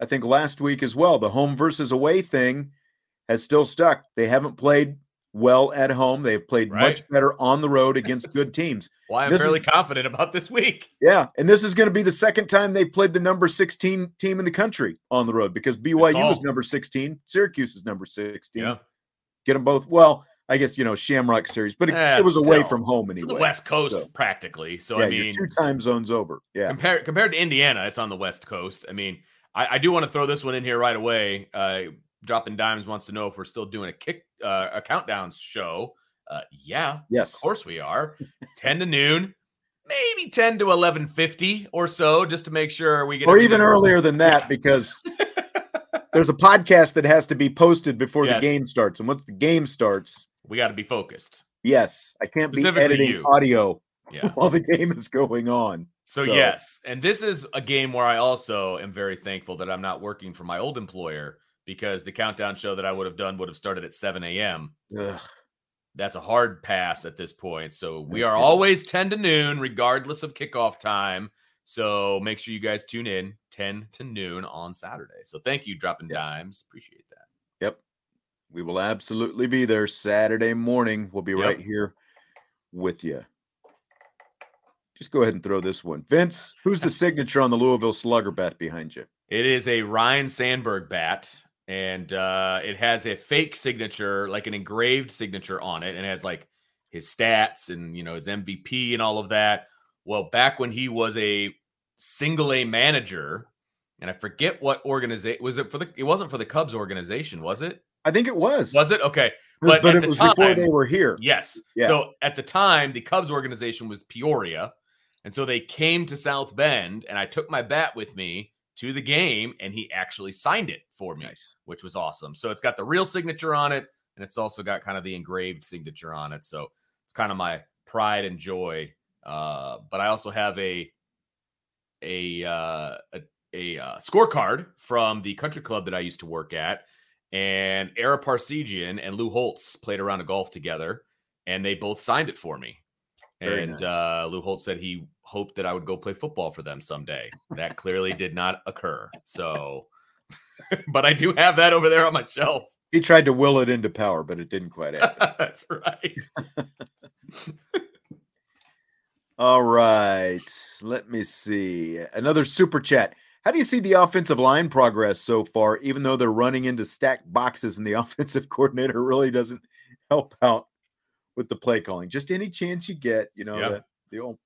I think last week as well. The home versus away thing has still stuck. They haven't played well at home. They've played
Right.
much better on the road against good teams.
Well, I'm
This is-
fairly confident about this week.
Yeah, and this is going to be the second time they played the number 16 team in the country on the road because BYU was number 16, Syracuse is number 16.
Yeah.
Get them both. Well, I guess you know Shamrock Series, but it,
Eh,
it was away
still.
from home anyway.
the West Coast,
So-
practically. So
yeah,
I mean,
two time zones over. Yeah,
compared compared to Indiana, it's on the West Coast. I mean, I, I do want to throw this one in here right away. Uh, Dropping Dimes wants to know if we're still doing a kick uh, a countdown show. Uh, yeah,
yes,
of course we are. It's ten to noon, maybe ten to eleven fifty or so, just to make sure we get
or even earlier than that because there's a podcast that has to be posted before
Yes.
the game starts, and once the game starts,
we got to be focused.
yes, I can't be editing
you.
audio
Yeah.
while the game is going on.
So, yes, and this is a game where I also am very thankful that I'm not working for my old employer because the countdown show that I would have done would have started at 7 a.m.
Ugh.
That's a hard pass at this point. So we are always 10 to noon, regardless of kickoff time. So make sure you guys tune in 10 to noon on Saturday. So thank you, dropping
Yes.
dimes. Appreciate that.
Yep. We will absolutely be there Saturday morning. We'll be
Yep.
right here with you. Just go ahead and throw this one. Vince, who's the signature on the Louisville Slugger bat behind you?
It is a Ryne Sandberg bat, and uh, it has a fake signature, like an engraved signature on it, and it has like his stats and you know his MVP and all of that. Well, back when he was a single A manager, and I forget what organization was it for the. It wasn't for the Cubs organization, was it?
I think it was.
Was it okay?
but
but at
it
the
was before they were here.
Yes.
Yeah.
So at the time, the Cubs organization was Peoria. And so they came to South Bend, and I took my bat with me to the game, and he actually signed it for me,
Nice.
which was awesome. So it's got the real signature on it, and it's also got kind of the engraved signature on it. So it's kind of my pride and joy. Uh, but I also have a a uh, a, a uh, scorecard from the country club that I used to work at, and Ara Parseghian and Lou Holtz played around a golf together, and they both signed it for me.
Very
and
nice.
uh, Lou Holtz said he hoped that I would go play football for them someday. That clearly did not occur. So, but I do have that over there on my shelf.
He tried to will it into power, but it didn't quite happen.
That's right.
All right. Let me see. Another super chat. How do you see the offensive line progress so far, even though they're running into stacked boxes and the offensive coordinator really doesn't help out with the play calling? Just any chance you get, you know,
Yeah.
the, the old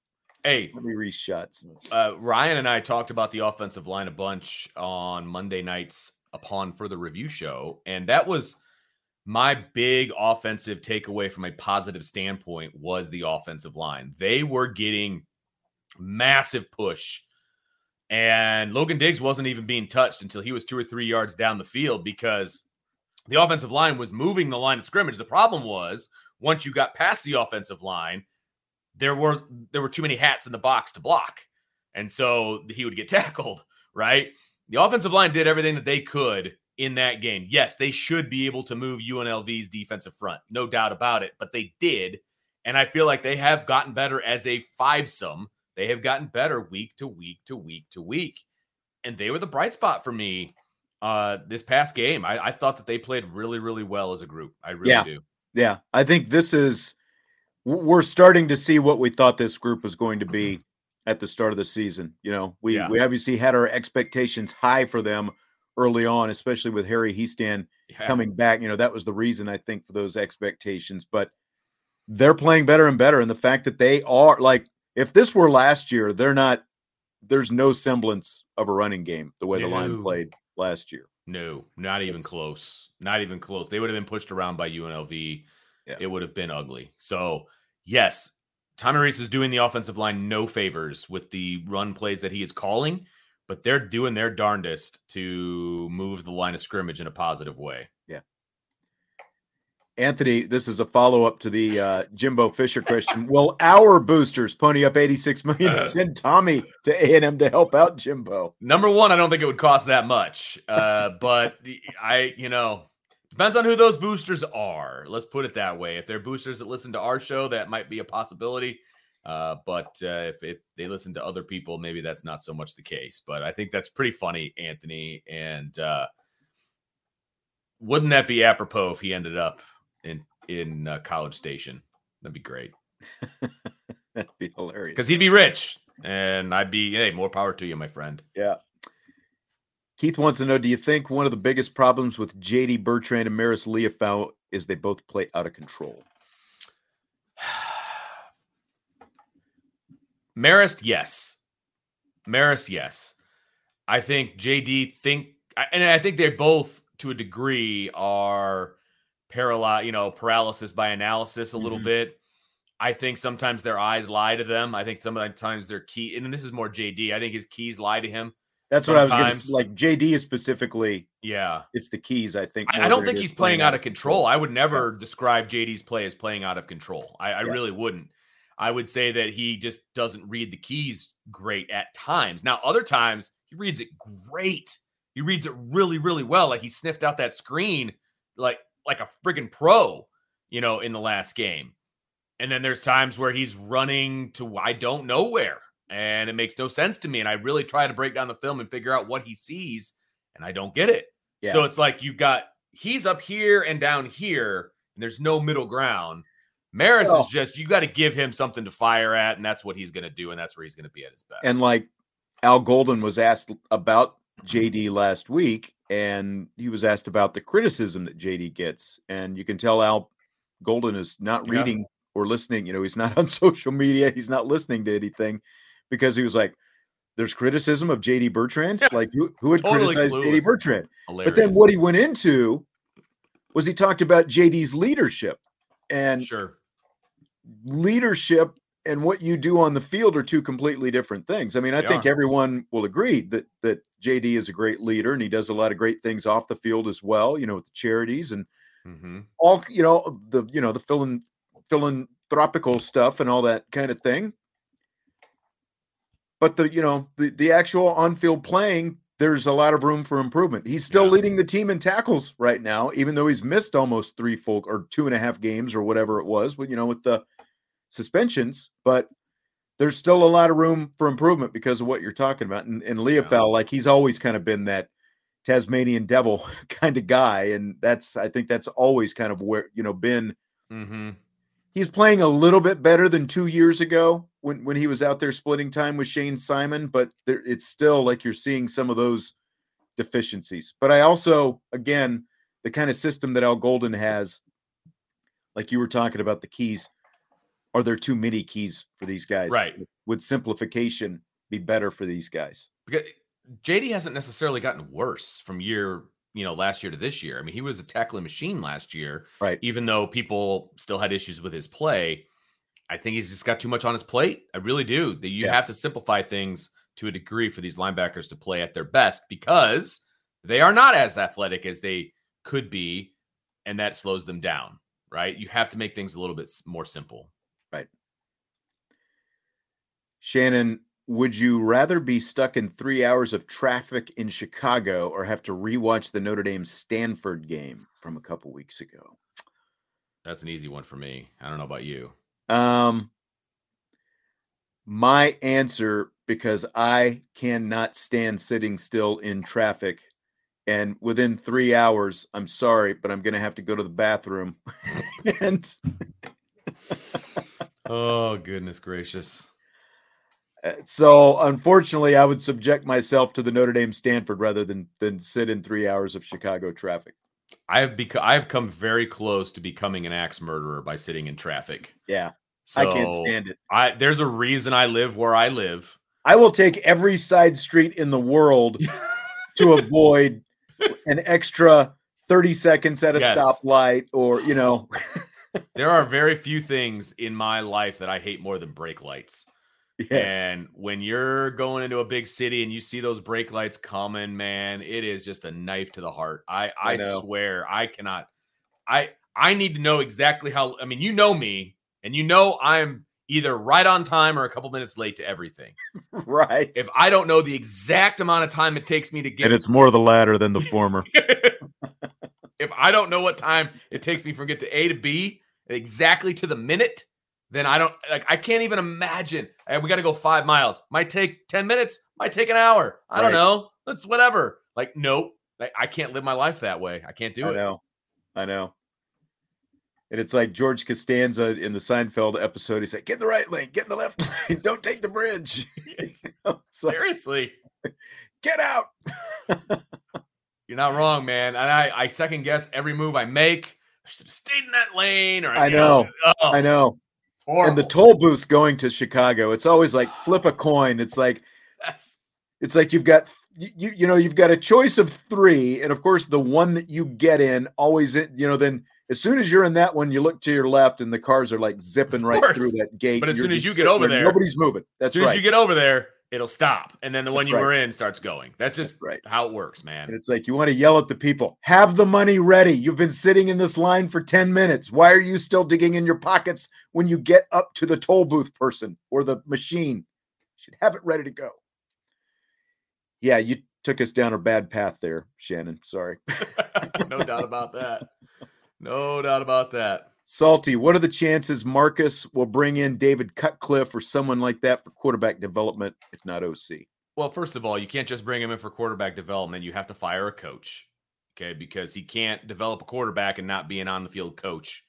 Hey,
Let me shots.
uh, Ryan and I talked about the offensive line a bunch on Monday nights upon further review show, and that was my big offensive takeaway from a positive standpoint was the offensive line. They were getting massive push, and Logan Diggs wasn't even being touched until he was two or three yards down the field because the offensive line was moving the line of scrimmage. The problem was once you got past the offensive line, there was there were too many hats in the box to block. And so he would get tackled, right? The offensive line did everything that they could in that game. Yes, they should be able to move UNLV's defensive front, no doubt about it, but they did. And I feel like they have gotten better as a fivesome. They have gotten better week to week to week to week. And they were the bright spot for me uh this past game. I, I thought that they played really, really well as a group. I really
Yeah.
do.
Yeah, I think this is we're starting to see what we thought this group was going to be mm-hmm. at the start of the season. You know, we
Yeah.
we obviously had our expectations high for them early on, especially with Harry Hiestand
Yeah.
coming back. You know, that was the reason I think for those expectations. But they're playing better and better, and the fact that they are like, if this were last year, they're not. There's no semblance of a running game the way the line played last year.
No, not even
It's-
close. Not even close. They would have been pushed around by UNLV.
Yeah.
It would have been ugly. So, yes, Tommy Rees is doing the offensive line no favors with the run plays that he is calling, but they're doing their darndest to move the line of scrimmage in a positive way. Yeah.
Anthony, this is a follow up to the uh, Jimbo Fisher question. Will our boosters pony up 86 million to send Tommy to A&M to help out Jimbo?
Number one, I don't think it would cost that much. Uh, but I, you know, depends on who those boosters are. Let's put it that way. If they're boosters that listen to our show, that might be a possibility. Uh, but uh, if, if they listen to other people, maybe that's not so much the case. But I think that's pretty funny, Anthony. And uh, wouldn't that be apropos if he ended up in in uh, College Station? That'd be great.
That'd be hilarious.
Because he'd be rich, and I'd be hey, more power to you, my friend.
Yeah. Keith wants to know: Do you think one of the biggest problems with JD Bertrand and Marist Liufau is they both play out of control?
Marist, yes. Marist, yes. I think JD think, and I think they both, to a degree, are paralyzed, you know, paralysis by analysis a little
Mhm.
bit. I think sometimes their eyes lie to them. I think sometimes their key, and this is more JD. I think his keys lie to him.
That's what I was going to
say.
like. JD is specifically.
Yeah.
It's the keys. I think.
I, I don't think he's
is
playing out of control. I would never describe JD's play as playing out of control. I, I
Yeah.
really wouldn't. I would say that he just doesn't read the keys great at times. Now, other times he reads it great. He reads it really, really well. Like he sniffed out that screen like like a friggin' pro, you know, in the last game. And then there's times where he's running to I don't know where, and it makes no sense to me. And I really try to break down the film and figure out what he sees, and I don't get it.
Yeah.
So it's like you got he's up here and down here, and there's no middle ground. Marist
Well-
is just you got to give him something to fire at, and that's what he's going to do, and that's where he's going to be at his best.
And like Al Golden was asked about JD last week, and he was asked about the criticism that JD gets, and you can tell Al Golden is not
Yeah.
reading or listening. You know, he's not on social media. He's not listening to anything because he was like, "There's criticism of JD Bertrand. Like who who would
Totally
criticize JD. Bertrand?"
Hilarious.
But then what he went into was he talked about JD's leadership and
sure,
leadership and what you do on the field are two completely different things. I mean, I
They
think
are.
everyone will agree that that JD is a great leader and he does a lot of great things off the field as well, you know, with the charities and
hmm
all, you know, the you know, the philan- philanthropical stuff and all that kind of thing. But the, you know, the the actual on-field playing, there's a lot of room for improvement. He's still
Yeah.
leading the team in tackles right now, even though he's missed almost three full or two and a half games or whatever it was, with you know, with the suspensions, but there's still a lot of room for improvement because of what you're talking about. And, and Liufau, like he's always kind of been that Tasmanian devil kind of guy. And that's, I think that's always kind of where, you know, been,
hmm
he's playing a little bit better than two years ago when, when he was out there splitting time with Shayne Simon, but there, it's still like you're seeing some of those deficiencies. But I also, again, the kind of system that Al Golden has, like you were talking about the keys, are there too many keys for these guys?
Right.
Would simplification be better for these guys?
because JD hasn't necessarily gotten worse from year, you know, last year to this year. I mean, he was a tackling machine last year,
Right.
even though people still had issues with his play. I think he's just got too much on his plate. I really do. That you
Yeah.
have to simplify things to a degree for these linebackers to play at their best because they are not as athletic as they could be, and that slows them down. Right? You have to make things a little bit more simple. Right.
Shannon, would you rather be stuck in three hours of traffic in Chicago or have to rewatch the Notre Dame Stanford game from a couple weeks ago?
That's an easy one for me. I don't know about you.
Um, my answer because I cannot stand sitting still in traffic, and within three hours, I'm sorry, but I'm going to have to go to the bathroom. and
Oh goodness gracious!
uh, so, unfortunately, I would subject myself to the Notre Dame Stanford rather than than sit in three hours of Chicago traffic.
I have become I have come very close to becoming an axe murderer by sitting in traffic.
Yeah,
So
I can't stand it.
I there's a reason I live where I live.
I will take every side street in the world to avoid an extra 30 seconds at a
Yes.
stoplight or, you know,
There are very few things in my life that I hate more than brake lights.
yes.
And when you're going into a big city and you see those brake lights coming, man, it is just a knife to the heart. I
I
I, swear I cannot. I I need to know exactly how. I mean, you know me, and you know I'm either right on time or a couple minutes late to everything.
right.
If I don't know the exact amount of time it takes me to get
and it's more the latter than the former.
if I don't know what time it takes me from get to A to B exactly to the minute, then I don't like I can't even imagine. Hey, we got to go five miles. Might take 10 minutes, might take an hour. I don't know. Let's whatever. Like, nope. Like, I can't live my life that way. I can't do
I
it.
know. I know. And it's like George Costanza in the Seinfeld episode. He's like, get in the right lane, get in the left lane, don't take the bridge. You know, it's like,
Seriously.
get out.
You're not wrong, man. And I, I second guess every move I make. I should have stayed in that lane. Or
I know.
oh,
I know.
Horrible.
And the toll booths going to Chicago, it's always like flip a coin. It's like
That's-
it's like you've got you you know you've got a choice of three, and of course the one that you get in always you know then as soon as you're in that one, you look to your left and the cars are like zipping right through that gate.
But as soon as you get over there-
nobody's moving. That's
as soon
right.
as you get over there, it'll stop. And then the one
That's
you
right.
were in starts going. That's just
That's right.
how it works, man.
And it's like you want to yell at the people, have the money ready. You've been sitting in this line for 10 minutes. Why are you still digging in your pockets when you get up to the toll booth person or the machine? You should have it ready to go. Yeah, you took us down a bad path there, Shannon. Sorry.
no doubt about that. No doubt about that.
Salty, what are the chances Marcus will bring in David Cutcliffe or someone like that for quarterback development, if not OC?
Well, first of all, you can't just bring him in for quarterback development. You have to fire a coach. Okay. Because he can't develop a quarterback and not be an on the field coach.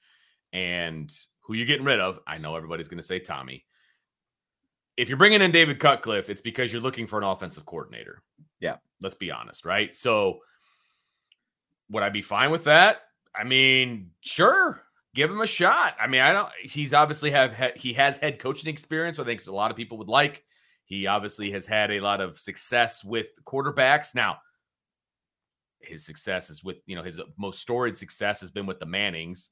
And who you're getting rid of, I know everybody's going to say Tommy. If you're bringing in David Cutcliffe, it's because you're looking for an offensive coordinator.
Yeah.
Let's be honest, right? So would I be fine with that? I mean, sure, give him a shot. I mean, I don't. He's obviously have he has head coaching experience. I think a lot of people would like. He obviously has had a lot of success with quarterbacks. Now, his success is with you know his most storied success has been with the Mannings.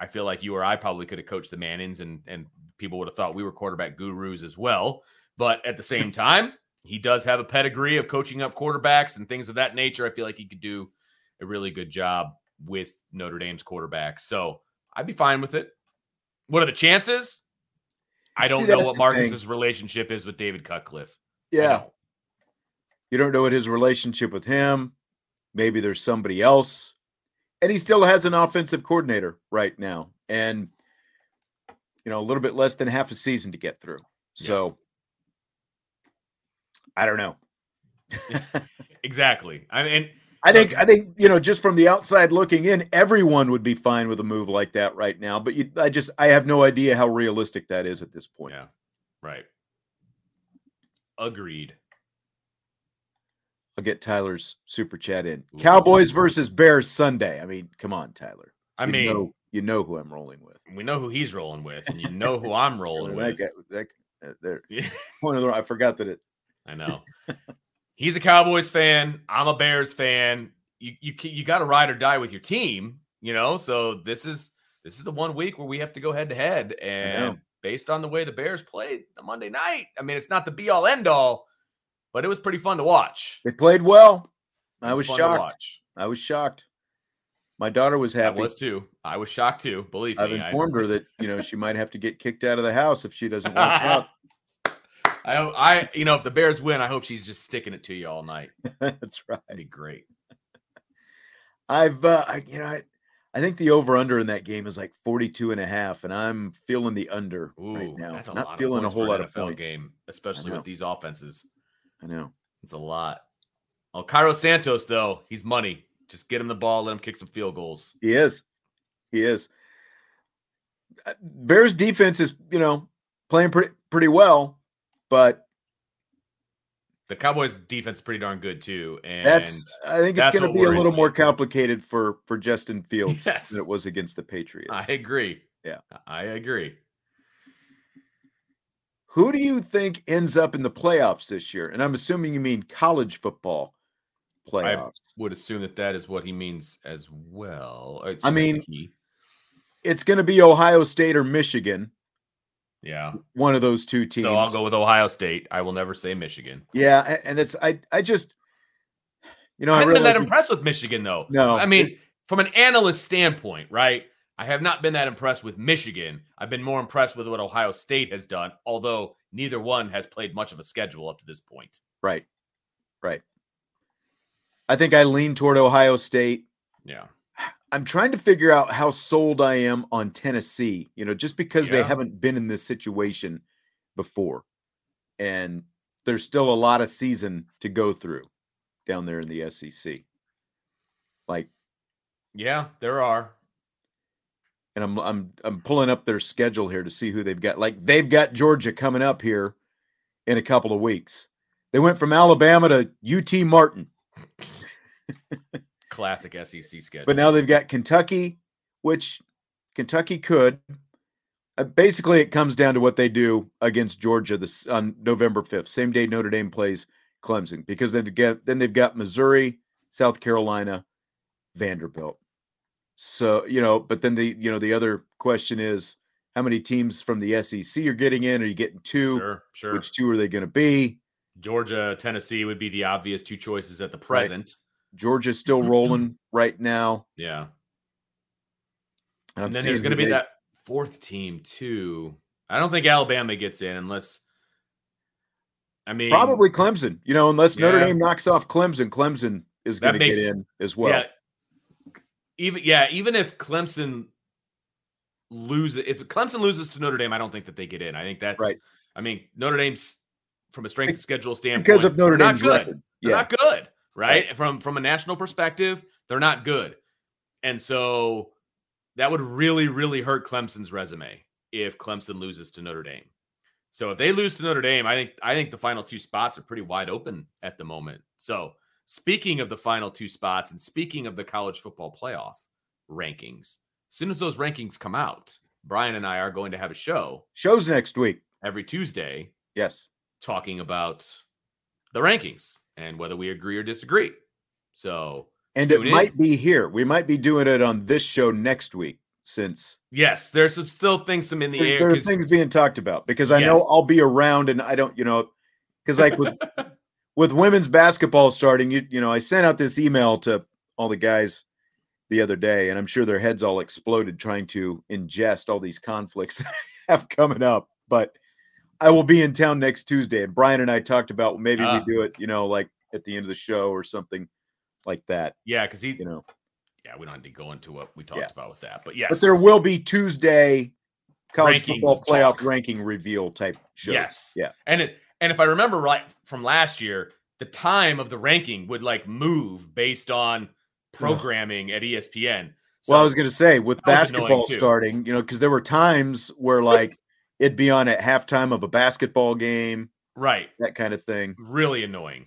I feel like you or I probably could have coached the Mannings, and and people would have thought we were quarterback gurus as well. But at the same time, he does have a pedigree of coaching up quarterbacks and things of that nature. I feel like he could do a really good job with Notre Dame's quarterback. So I'd be fine with it. What are the chances? I don't
See,
know what Marcus's relationship is with David Cutcliffe.
Yeah.
don't.
You don't know what his relationship with him. Maybe there's somebody else. And he still has an offensive coordinator right now. And, you know, a little bit less than half a season to get through. So I don't know.
Exactly. I mean,
I think I think you know just from the outside looking in, everyone would be fine with a move like that right now. But you, I just I have no idea how realistic that is at this point.
yeah, right. Agreed.
I'll get Tyler's super chat in.
Ooh.
Cowboys versus Bears Sunday. I mean, come on, Tyler.
I
You
mean,
know, you know who I'm rolling with.
we know who he's rolling with, and you know who I'm rolling
that
with.
guy, that, uh, there,
Yeah,
one of the, I forgot that it.
I know. He's a Cowboys fan. I'm a Bears fan. You you you got to ride or die with your team, you know. So this is this is the one week where we have to go head to head, and based on the way the Bears played the Monday night, I mean, it's not the be all end all, but it was pretty fun to watch.
They played well. I was shocked. I was shocked. My daughter was
I
happy.
was too. I was shocked too. Believe
I've
me. I-
informed her that you know she might have to get kicked out of the house if she doesn't watch out.
I, I, you know, if the Bears win, I hope she's just sticking it to you all night.
That's right.
That'd be great.
I've uh, I, you know I, I think the over under in that game is like 42 and a half and I'm feeling the under
Ooh,
right now.
that's a
Not
lot of
feeling a whole lot
an
of
NFL
points.
game, especially with these offenses.
I know.
It's a lot. Oh, Cairo Santos, though, he's money. Just get him the ball, let him kick some field goals.
He is. He is. Uh, Bears defense is, you know, playing pretty pretty well, but
The Cowboys' defense is pretty darn good too, and
that's I think it's going to be a little
me.
more complicated for for Justin Fields
Yes.
than it was against the Patriots.
I agree.
Yeah.
I agree.
Who do you think ends up in the playoffs this year? And I'm assuming you mean college football playoffs.
I Would assume that that is what he means as well. I,
I
assume that's a
mean, it's going to be Ohio State or Michigan,
yeah.
one of those two teams.
So I'll go with Ohio State. I will never say Michigan.
Yeah, and it's I I just you know
I
I,
haven't been that impressed with Michigan, though.
No,
I mean,
it-
from an analyst standpoint, right? I have not been that impressed with Michigan. I've been more impressed with what Ohio State has done, although neither one has played much of a schedule up to this point.
right, right. I think I lean toward Ohio State.
Yeah.
I'm trying to figure out how sold I am on Tennessee, you know, just because they haven't been in this situation before. And there's still a lot of season to go through down there in the SEC. Like,
Yeah, there are.
and I'm I'm I'm pulling up their schedule here to see who they've got. Like they've got Georgia coming up here in a couple of weeks. They went from Alabama to UT Martin.
Classic SEC schedule.
But now they've got Kentucky, which Kentucky could. Uh, basically, it comes down to what they do against Georgia this on November fifth, same day Notre Dame plays Clemson, because they've got then they've got Missouri, South Carolina, Vanderbilt. So you know, but then the you know the other question is how many teams from the SEC are getting in? Are you getting two?
sure, sure.
Which two are they going to be?
Georgia, Tennessee would be the obvious two choices at the present.
Georgia's still rolling right now.
Yeah.
I'm
And then there's going to be
they-
that fourth team too. I don't think Alabama gets in unless. I mean,
Probably Clemson, you know, unless Notre Dame knocks off Clemson, Clemson is going to get in as well.
Yeah. Even yeah, even if Clemson loses, if Clemson loses to Notre Dame, I don't think that they get in. I think that's
Right.
I mean, Notre Dame's from a strength of schedule standpoint
because of Notre
they're not
Dame's
good.
record.
They're
Yeah,
not good, right? From from a national perspective, they're not good. And so that would really, really hurt Clemson's resume if Clemson loses to Notre Dame. So if they lose to Notre Dame, I think I think the final two spots are pretty wide open at the moment. So speaking of the final two spots and speaking of the college football playoff rankings, as soon as those rankings come out, Brian and I are going to have a show
shows next week.
every Tuesday
Yes,
talking about the rankings and whether we agree or disagree. So,
and it
in.
might be here. We might be doing it on this show next week, since
yes, there's some still things some in the
there,
air.
there are things being talked about. Because I know I'll be around, and I don't, you know, because like with with women's basketball starting, you you know, I sent out this email to all the guys the other day, and I'm sure their heads all exploded trying to ingest all these conflicts that I have coming up. But I will be in town next Tuesday, and Brian and I talked about maybe
Ah.
we do it, you know, like at the end of the show or something like that,
yeah, because he,
you know.
yeah, we don't need to go into what we talked
Yeah.
about with that, but yes,
But there will be Tuesday college
Rankings
football playoff
talk.
ranking reveal type show.
Yes.
Yeah.
And it and if I remember right from last year, the time of the ranking would like move based on programming at ESPN. So,
well, I was going to say with
That was annoying,
basketball starting, you know, because there were times where like it'd be on at halftime of a basketball game,
right,
that kind of thing.
really annoying.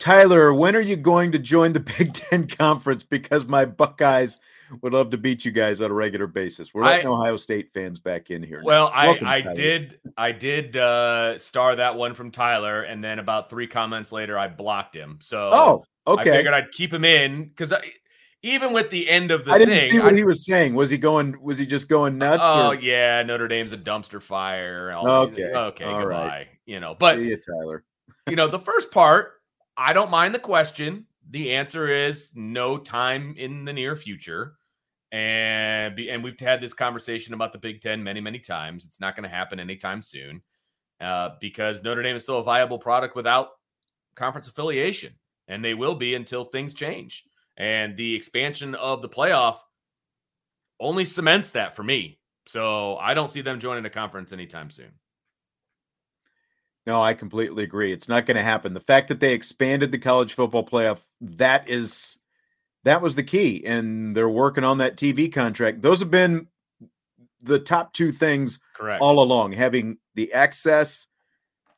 Tyler, when are you going to join the Big Ten Conference? Because my Buckeyes would love to beat you guys on a regular basis. We're letting
I-
Ohio State fans back in here.
Well, I
Welcome,
I
Tyler.
did I did uh star that one from Tyler, and then about three comments later, I blocked him. So
Oh, okay.
I
okay.
figured I'd keep him in because even with the end of the
I didn't
thing,
see what
I-
he was saying. Was he going? Was he just going nuts?
oh
or,
yeah, Notre Dame's a dumpster fire. all these-
Okay,
okay,
all
goodbye.
right.
You know, but
See ya, Tyler.
you know, the first part, I don't mind the question. The answer is no time in the near future. And and we've had this conversation about the Big Ten many, many times. It's not going to happen anytime soon uh, because Notre Dame is still a viable product without conference affiliation, and they will be until things change. And the expansion of the playoff only cements that for me. So I don't see them joining a conference anytime soon.
No, I completely agree. It's not going to happen. The fact that they expanded the college football playoff, that is that was the key. And they're working on that TV contract. Those have been the top two things
Correct.
all along, having the access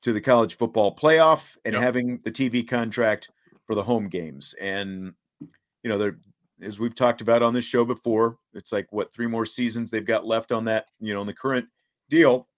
to the college football playoff and
Yep.
having the TV contract for the home games. And you know, there as we've talked about on this show before, it's like what three more seasons they've got left on that, you know, in the current deal.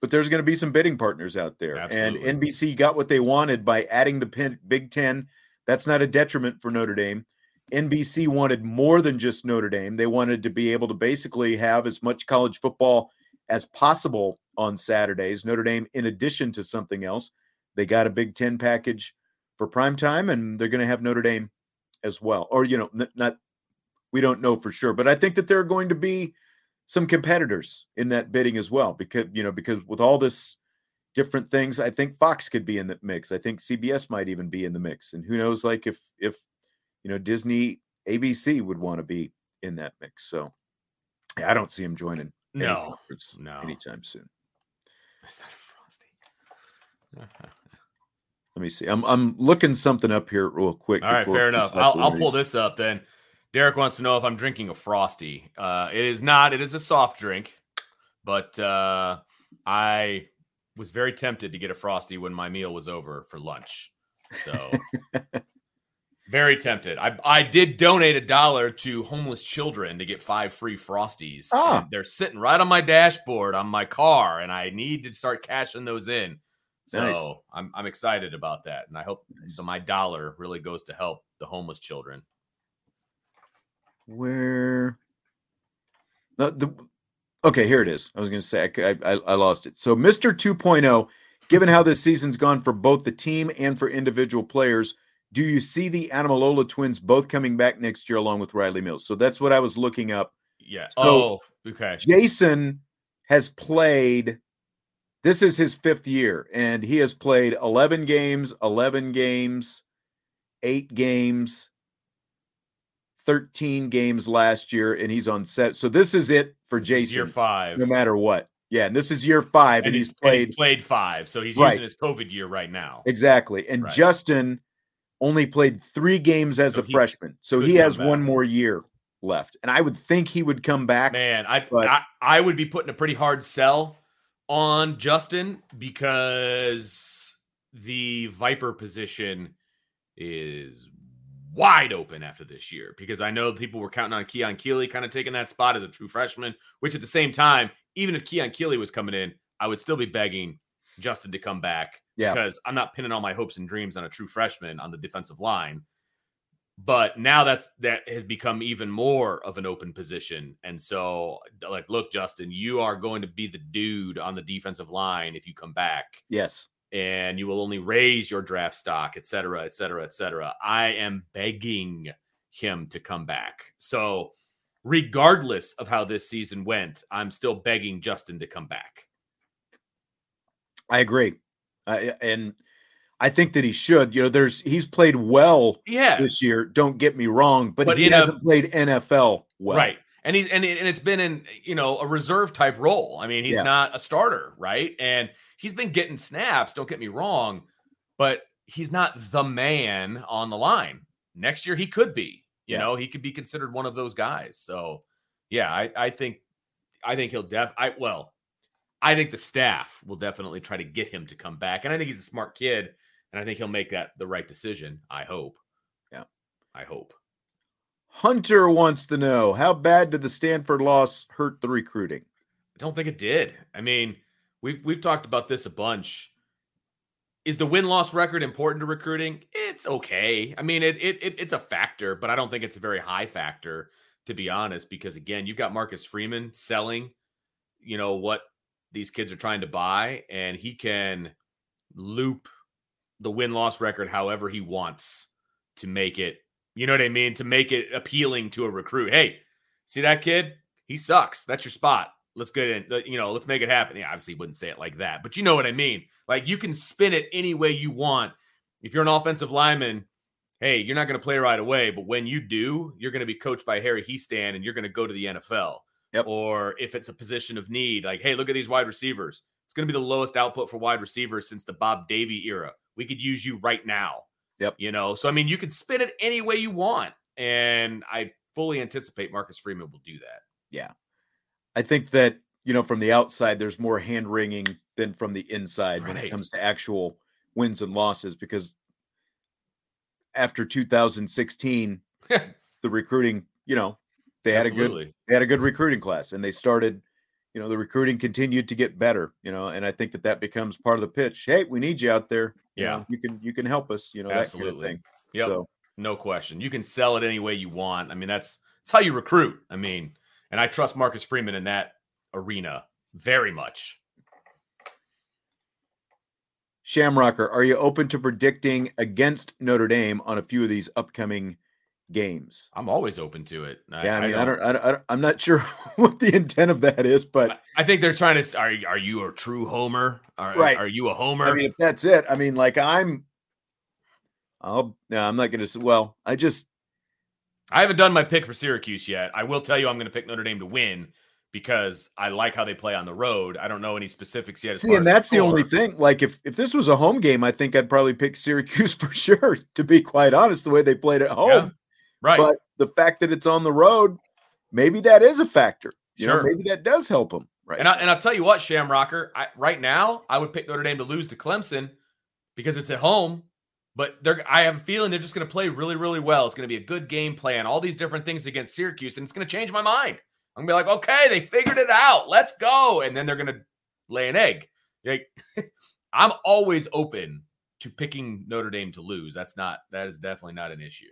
But there's going to be some bidding partners out there.
Absolutely.
And NBC got what they wanted by adding the pin, Big 10. That's not a detriment for Notre Dame. NBC wanted more than just Notre Dame. They wanted to be able to basically have as much college football as possible on Saturdays. Notre Dame, in addition to something else, they got a Big Ten package for prime time, and they're going to have Notre Dame as well. Or you know, not we don't know for sure, but I think that there are going to be some competitors in that bidding as well, because you know, because with all this different things, I think Fox could be in the mix. I think CBS might even be in the mix, and who knows, like if if you know Disney, ABC would want to be in that mix. So I don't see him joining
No, no.
anytime soon.
Is that a frosty?
Let me see. I'm I'm looking something up here real quick.
All right, fair enough. I'll, I'll pull this up then. Derek wants to know if I'm drinking a frosty. Uh, it is not. It is a soft drink, but uh, I was very tempted to get a frosty when my meal was over for lunch. So very tempted. I I did donate a dollar to homeless children to get five free frosties. And They're sitting right on my dashboard on my car, and I need to start cashing those in. So
Nice.
I'm I'm excited about that, and I hope the, my dollar really goes to help the homeless children.
Where the, the okay, here it is. I was going to say I, I I lost it. So Mr. 2.0, given how this season's gone for both the team and for individual players, do you see the Ademilola twins both coming back next year along with Riley Mills? So that's what I was looking up.
Yeah.
So-
oh, okay.
Jayson has played this is his fifth year and he has played 11 games 11 games 8 games 13 games last year and he's on set so this is it for
This is
jayson
year five,
no matter what yeah and this is year five and,
and,
he's,
he's, and
played
he's played five, so he's
Right.
using his COVID year right now.
exactly and
Right.
justin only played three games as
So
a freshman so he has one more year left and i would think he would come back
Man, I,
But-
I I would be putting a pretty hard sell on Justin because the Viper position is wide open after this year. Because I know people were counting on Keon Keeley kind of taking that spot as a true freshman, which at the same time, even if Keon Keeley was coming in, I would still be begging Justin to come back
yeah
because I'm not pinning all my hopes and dreams on a true freshman on the defensive line. But now that's that has become even more of an open position. And so like look Justin, you are going to be the dude on the defensive line if you come back
yes
and you will only raise your draft stock, et cetera, et cetera, et cetera. I am begging him to come back. So regardless of how this season went, I'm still begging Justin to come back.
I agree. I, and I think that he should. You know, there's he's played well
Yeah.
this year. Don't get me wrong, but,
But
he hasn't played NFL well.
Right. And he's and, it, and it's been in you know a reserve type role. I mean, he's
Yeah.
not a starter, right? And he's been getting snaps, don't get me wrong, but he's not the man on the line. Next year he could be. You
Yeah.
know, he could be considered one of those guys. So, yeah, I I think I think he'll def I well, I think the staff will definitely try to get him to come back. And I think he's a smart kid and I think he'll make that the right decision. I hope.
Yeah.
I hope.
Hunter wants to know how bad did the Stanford loss hurt the recruiting?
I don't think it did. I mean, we've we've talked about this a bunch. Is the win loss record important to recruiting? It's okay. I mean, it, it it it's a factor, but I don't think it's a very high factor to be honest. Because again, you've got Marcus Freeman selling, you know what these kids are trying to buy, and he can loop the win loss record however he wants to make it. You know what I mean? To make it appealing to a recruit. Hey, see that kid? He sucks. That's your spot. Let's get in. You know, let's make it happen. Yeah, obviously, wouldn't say it like that, but you know what I mean. Like you can spin it any way you want. If you're an offensive lineman, hey, you're not going to play right away, but when you do, you're going to be coached by Harry Hiestand, and you're going to go to the NFL.
Yep.
Or if it's a position of need, like, hey, look at these wide receivers. It's going to be the lowest output for wide receivers since the Bob Davie era. We could use you right now.
Yep.
You know, so I mean, you can spin it any way you want. And I fully anticipate Marcus Freeman will do that.
Yeah. I think that, you know, from the outside, there's more hand wringing than from the inside when it comes to actual wins and losses because after 2016, the recruiting, you know, they had a good they had a good recruiting class and they started you know the recruiting continued to get better you know and i think that that becomes part of the pitch hey we need you out there you
Yeah.
know, you can you can help us you know
Absolutely.
kind of
Yep.
so
No question. You can sell it any way you want. I mean, that's that's how you recruit. I mean, and I trust Marcus Freeman in that arena very much.
shamrocker are you open to predicting against notre dame on a few of these upcoming games
I'm always open to it.
yeah i mean I, don't, I don't, I don't i'm not sure what the intent of that is but
I- I think they're trying to. Are are you a true homer? Are,
Right.
Are you a homer?
i mean if that's it i mean like i'm i'll no i'm not gonna well i just
I haven't done my pick for Syracuse yet. I will tell you I'm going to pick Notre Dame to win because I like how they play on the road. I don't know any specifics yet. As
See, and that's the only thing. Like, if if this was a home game, I think I'd probably pick Syracuse for sure. To be quite honest, the way they played at home,
Yeah, right.
but the fact that it's on the road, maybe that is a factor. You know,
Sure.
maybe that does help them. Right.
And, I, and I'll tell you what, Shamrocker, I, right now, I would pick Notre Dame to lose to Clemson because it's at home. But they're, I have a feeling they're just going to play really, really well. It's going to be a good game plan, all these different things against Syracuse, and it's going to change my mind. I'm going to be like, okay, they figured it out. Let's go. And then they're going to lay an egg. Like, I'm always open to picking Notre Dame to lose. That's not, that is definitely not an issue.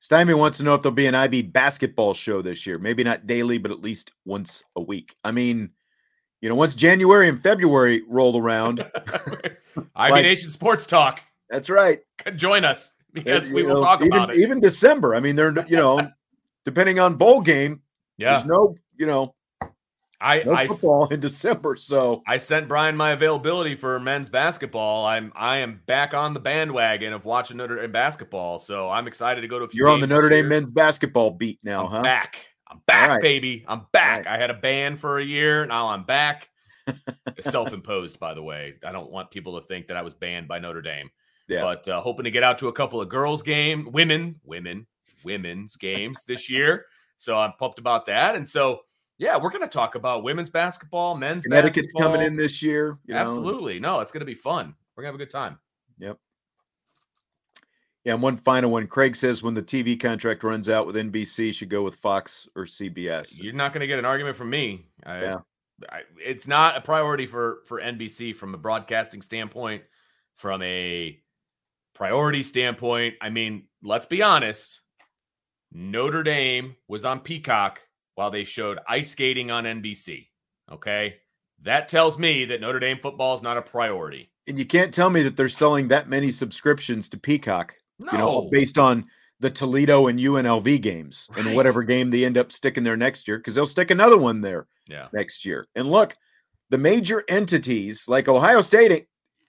Stymie wants to know if there'll be an IB basketball show this year. Maybe not daily, but at least once a week. I mean, you know, once January and February roll around,
IB
Like-
Nation Sports Talk.
that's right.
Join us because we will
know,
talk
even,
about it.
Even December. I mean, they're you know, depending on bowl game,
yeah.
there's no you know
I,
no
I,
football in December. So
I sent Brian my availability for men's basketball. I'm I am back on the bandwagon of watching Notre Dame basketball, so I'm excited to go to a few.
you're on the Notre Dame men's basketball beat now,
I'm
huh?
back. I'm back,
right.
baby. I'm back.
right.
I had a ban for a year. Now I'm back. Self-imposed, by the way. I don't want people to think that I was banned by Notre Dame.
Yeah.
But uh, hoping to get out to a couple of girls' game, women, women, women's games this year. So I'm pumped about that. And so, yeah, we're going to talk about women's basketball, men's basketball.
Connecticut's
basketball.
coming in this year. you know.
Absolutely. No, it's going to be fun. We're going to have a good time. Yep.
Yeah, and one final one. Craig says when the TV contract runs out with NBC, should go with Fox or CBS.
You're not going to get an argument from me. I,
Yeah.
I, it's not a priority for for NBC from a broadcasting standpoint, from a priority standpoint. I mean, let's be honest. Notre Dame was on Peacock while they showed ice skating on NBC. Okay, that tells me that Notre Dame football is not a priority.
And you can't tell me that they're selling that many subscriptions to Peacock,
No,
you know, based on the Toledo and UNLV games and whatever game they end up sticking there next year, because they'll stick another one there
yeah,
next year. And look, the major entities like Ohio State ain't,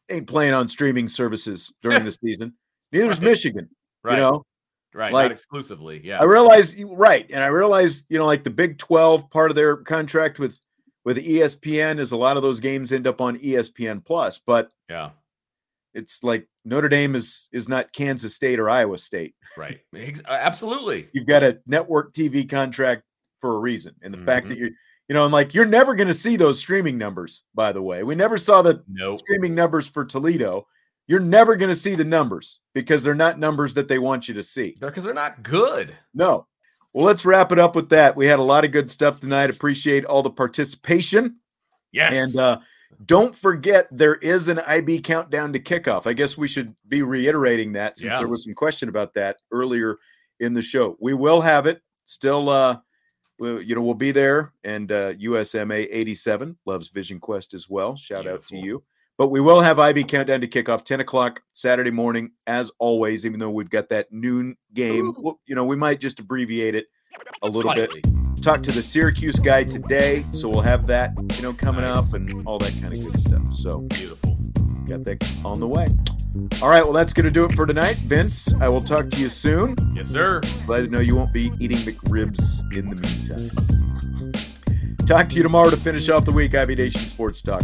ain't playing on streaming services during the season. Neither is
Right.
Michigan.
right,
You know,
right,
like-
not exclusively. Yeah,
I realize right, and I realize you know, like the Big Twelve part of their contract with with ESPN is a lot of those games end up on ESPN Plus, but
yeah,
it's like Notre Dame is is not Kansas State or Iowa State.
right, absolutely.
You've got a network TV contract for a reason, and the fact
Mhm.
that you're you know, and like you're never going to see those streaming numbers. By the way, we never saw the
Nope.
streaming numbers for Toledo. You're never going to see the numbers because they're not numbers that they want you to see.
Because they're not good.
No. Well, let's wrap it up with that. We had a lot of good stuff tonight. Appreciate all the participation.
Yes.
And uh, don't forget, there is an IB countdown to kickoff. I guess we should be reiterating that since
Yeah.
there was some question about that earlier in the show. We will have it still. Uh, we'll, you know, we'll be there. And uh, USMA 87 loves Vision Quest as well. Shout out to you. But we will have IB countdown to kickoff 10 o'clock Saturday morning, as always, even though we've got that noon game. Well, you know, we might just abbreviate it a little bit talk to the Syracuse guy today, so we'll have that you know coming
Nice.
up and all that kind of good stuff. So
Beautiful.
got that on the way. All right, well that's gonna do it for tonight, Vince. I will talk to you soon.
Yes, sir.
Glad to know you won't be eating McRibs in the meantime. Talk to you tomorrow to finish off the week. IB Nation Sports Talk.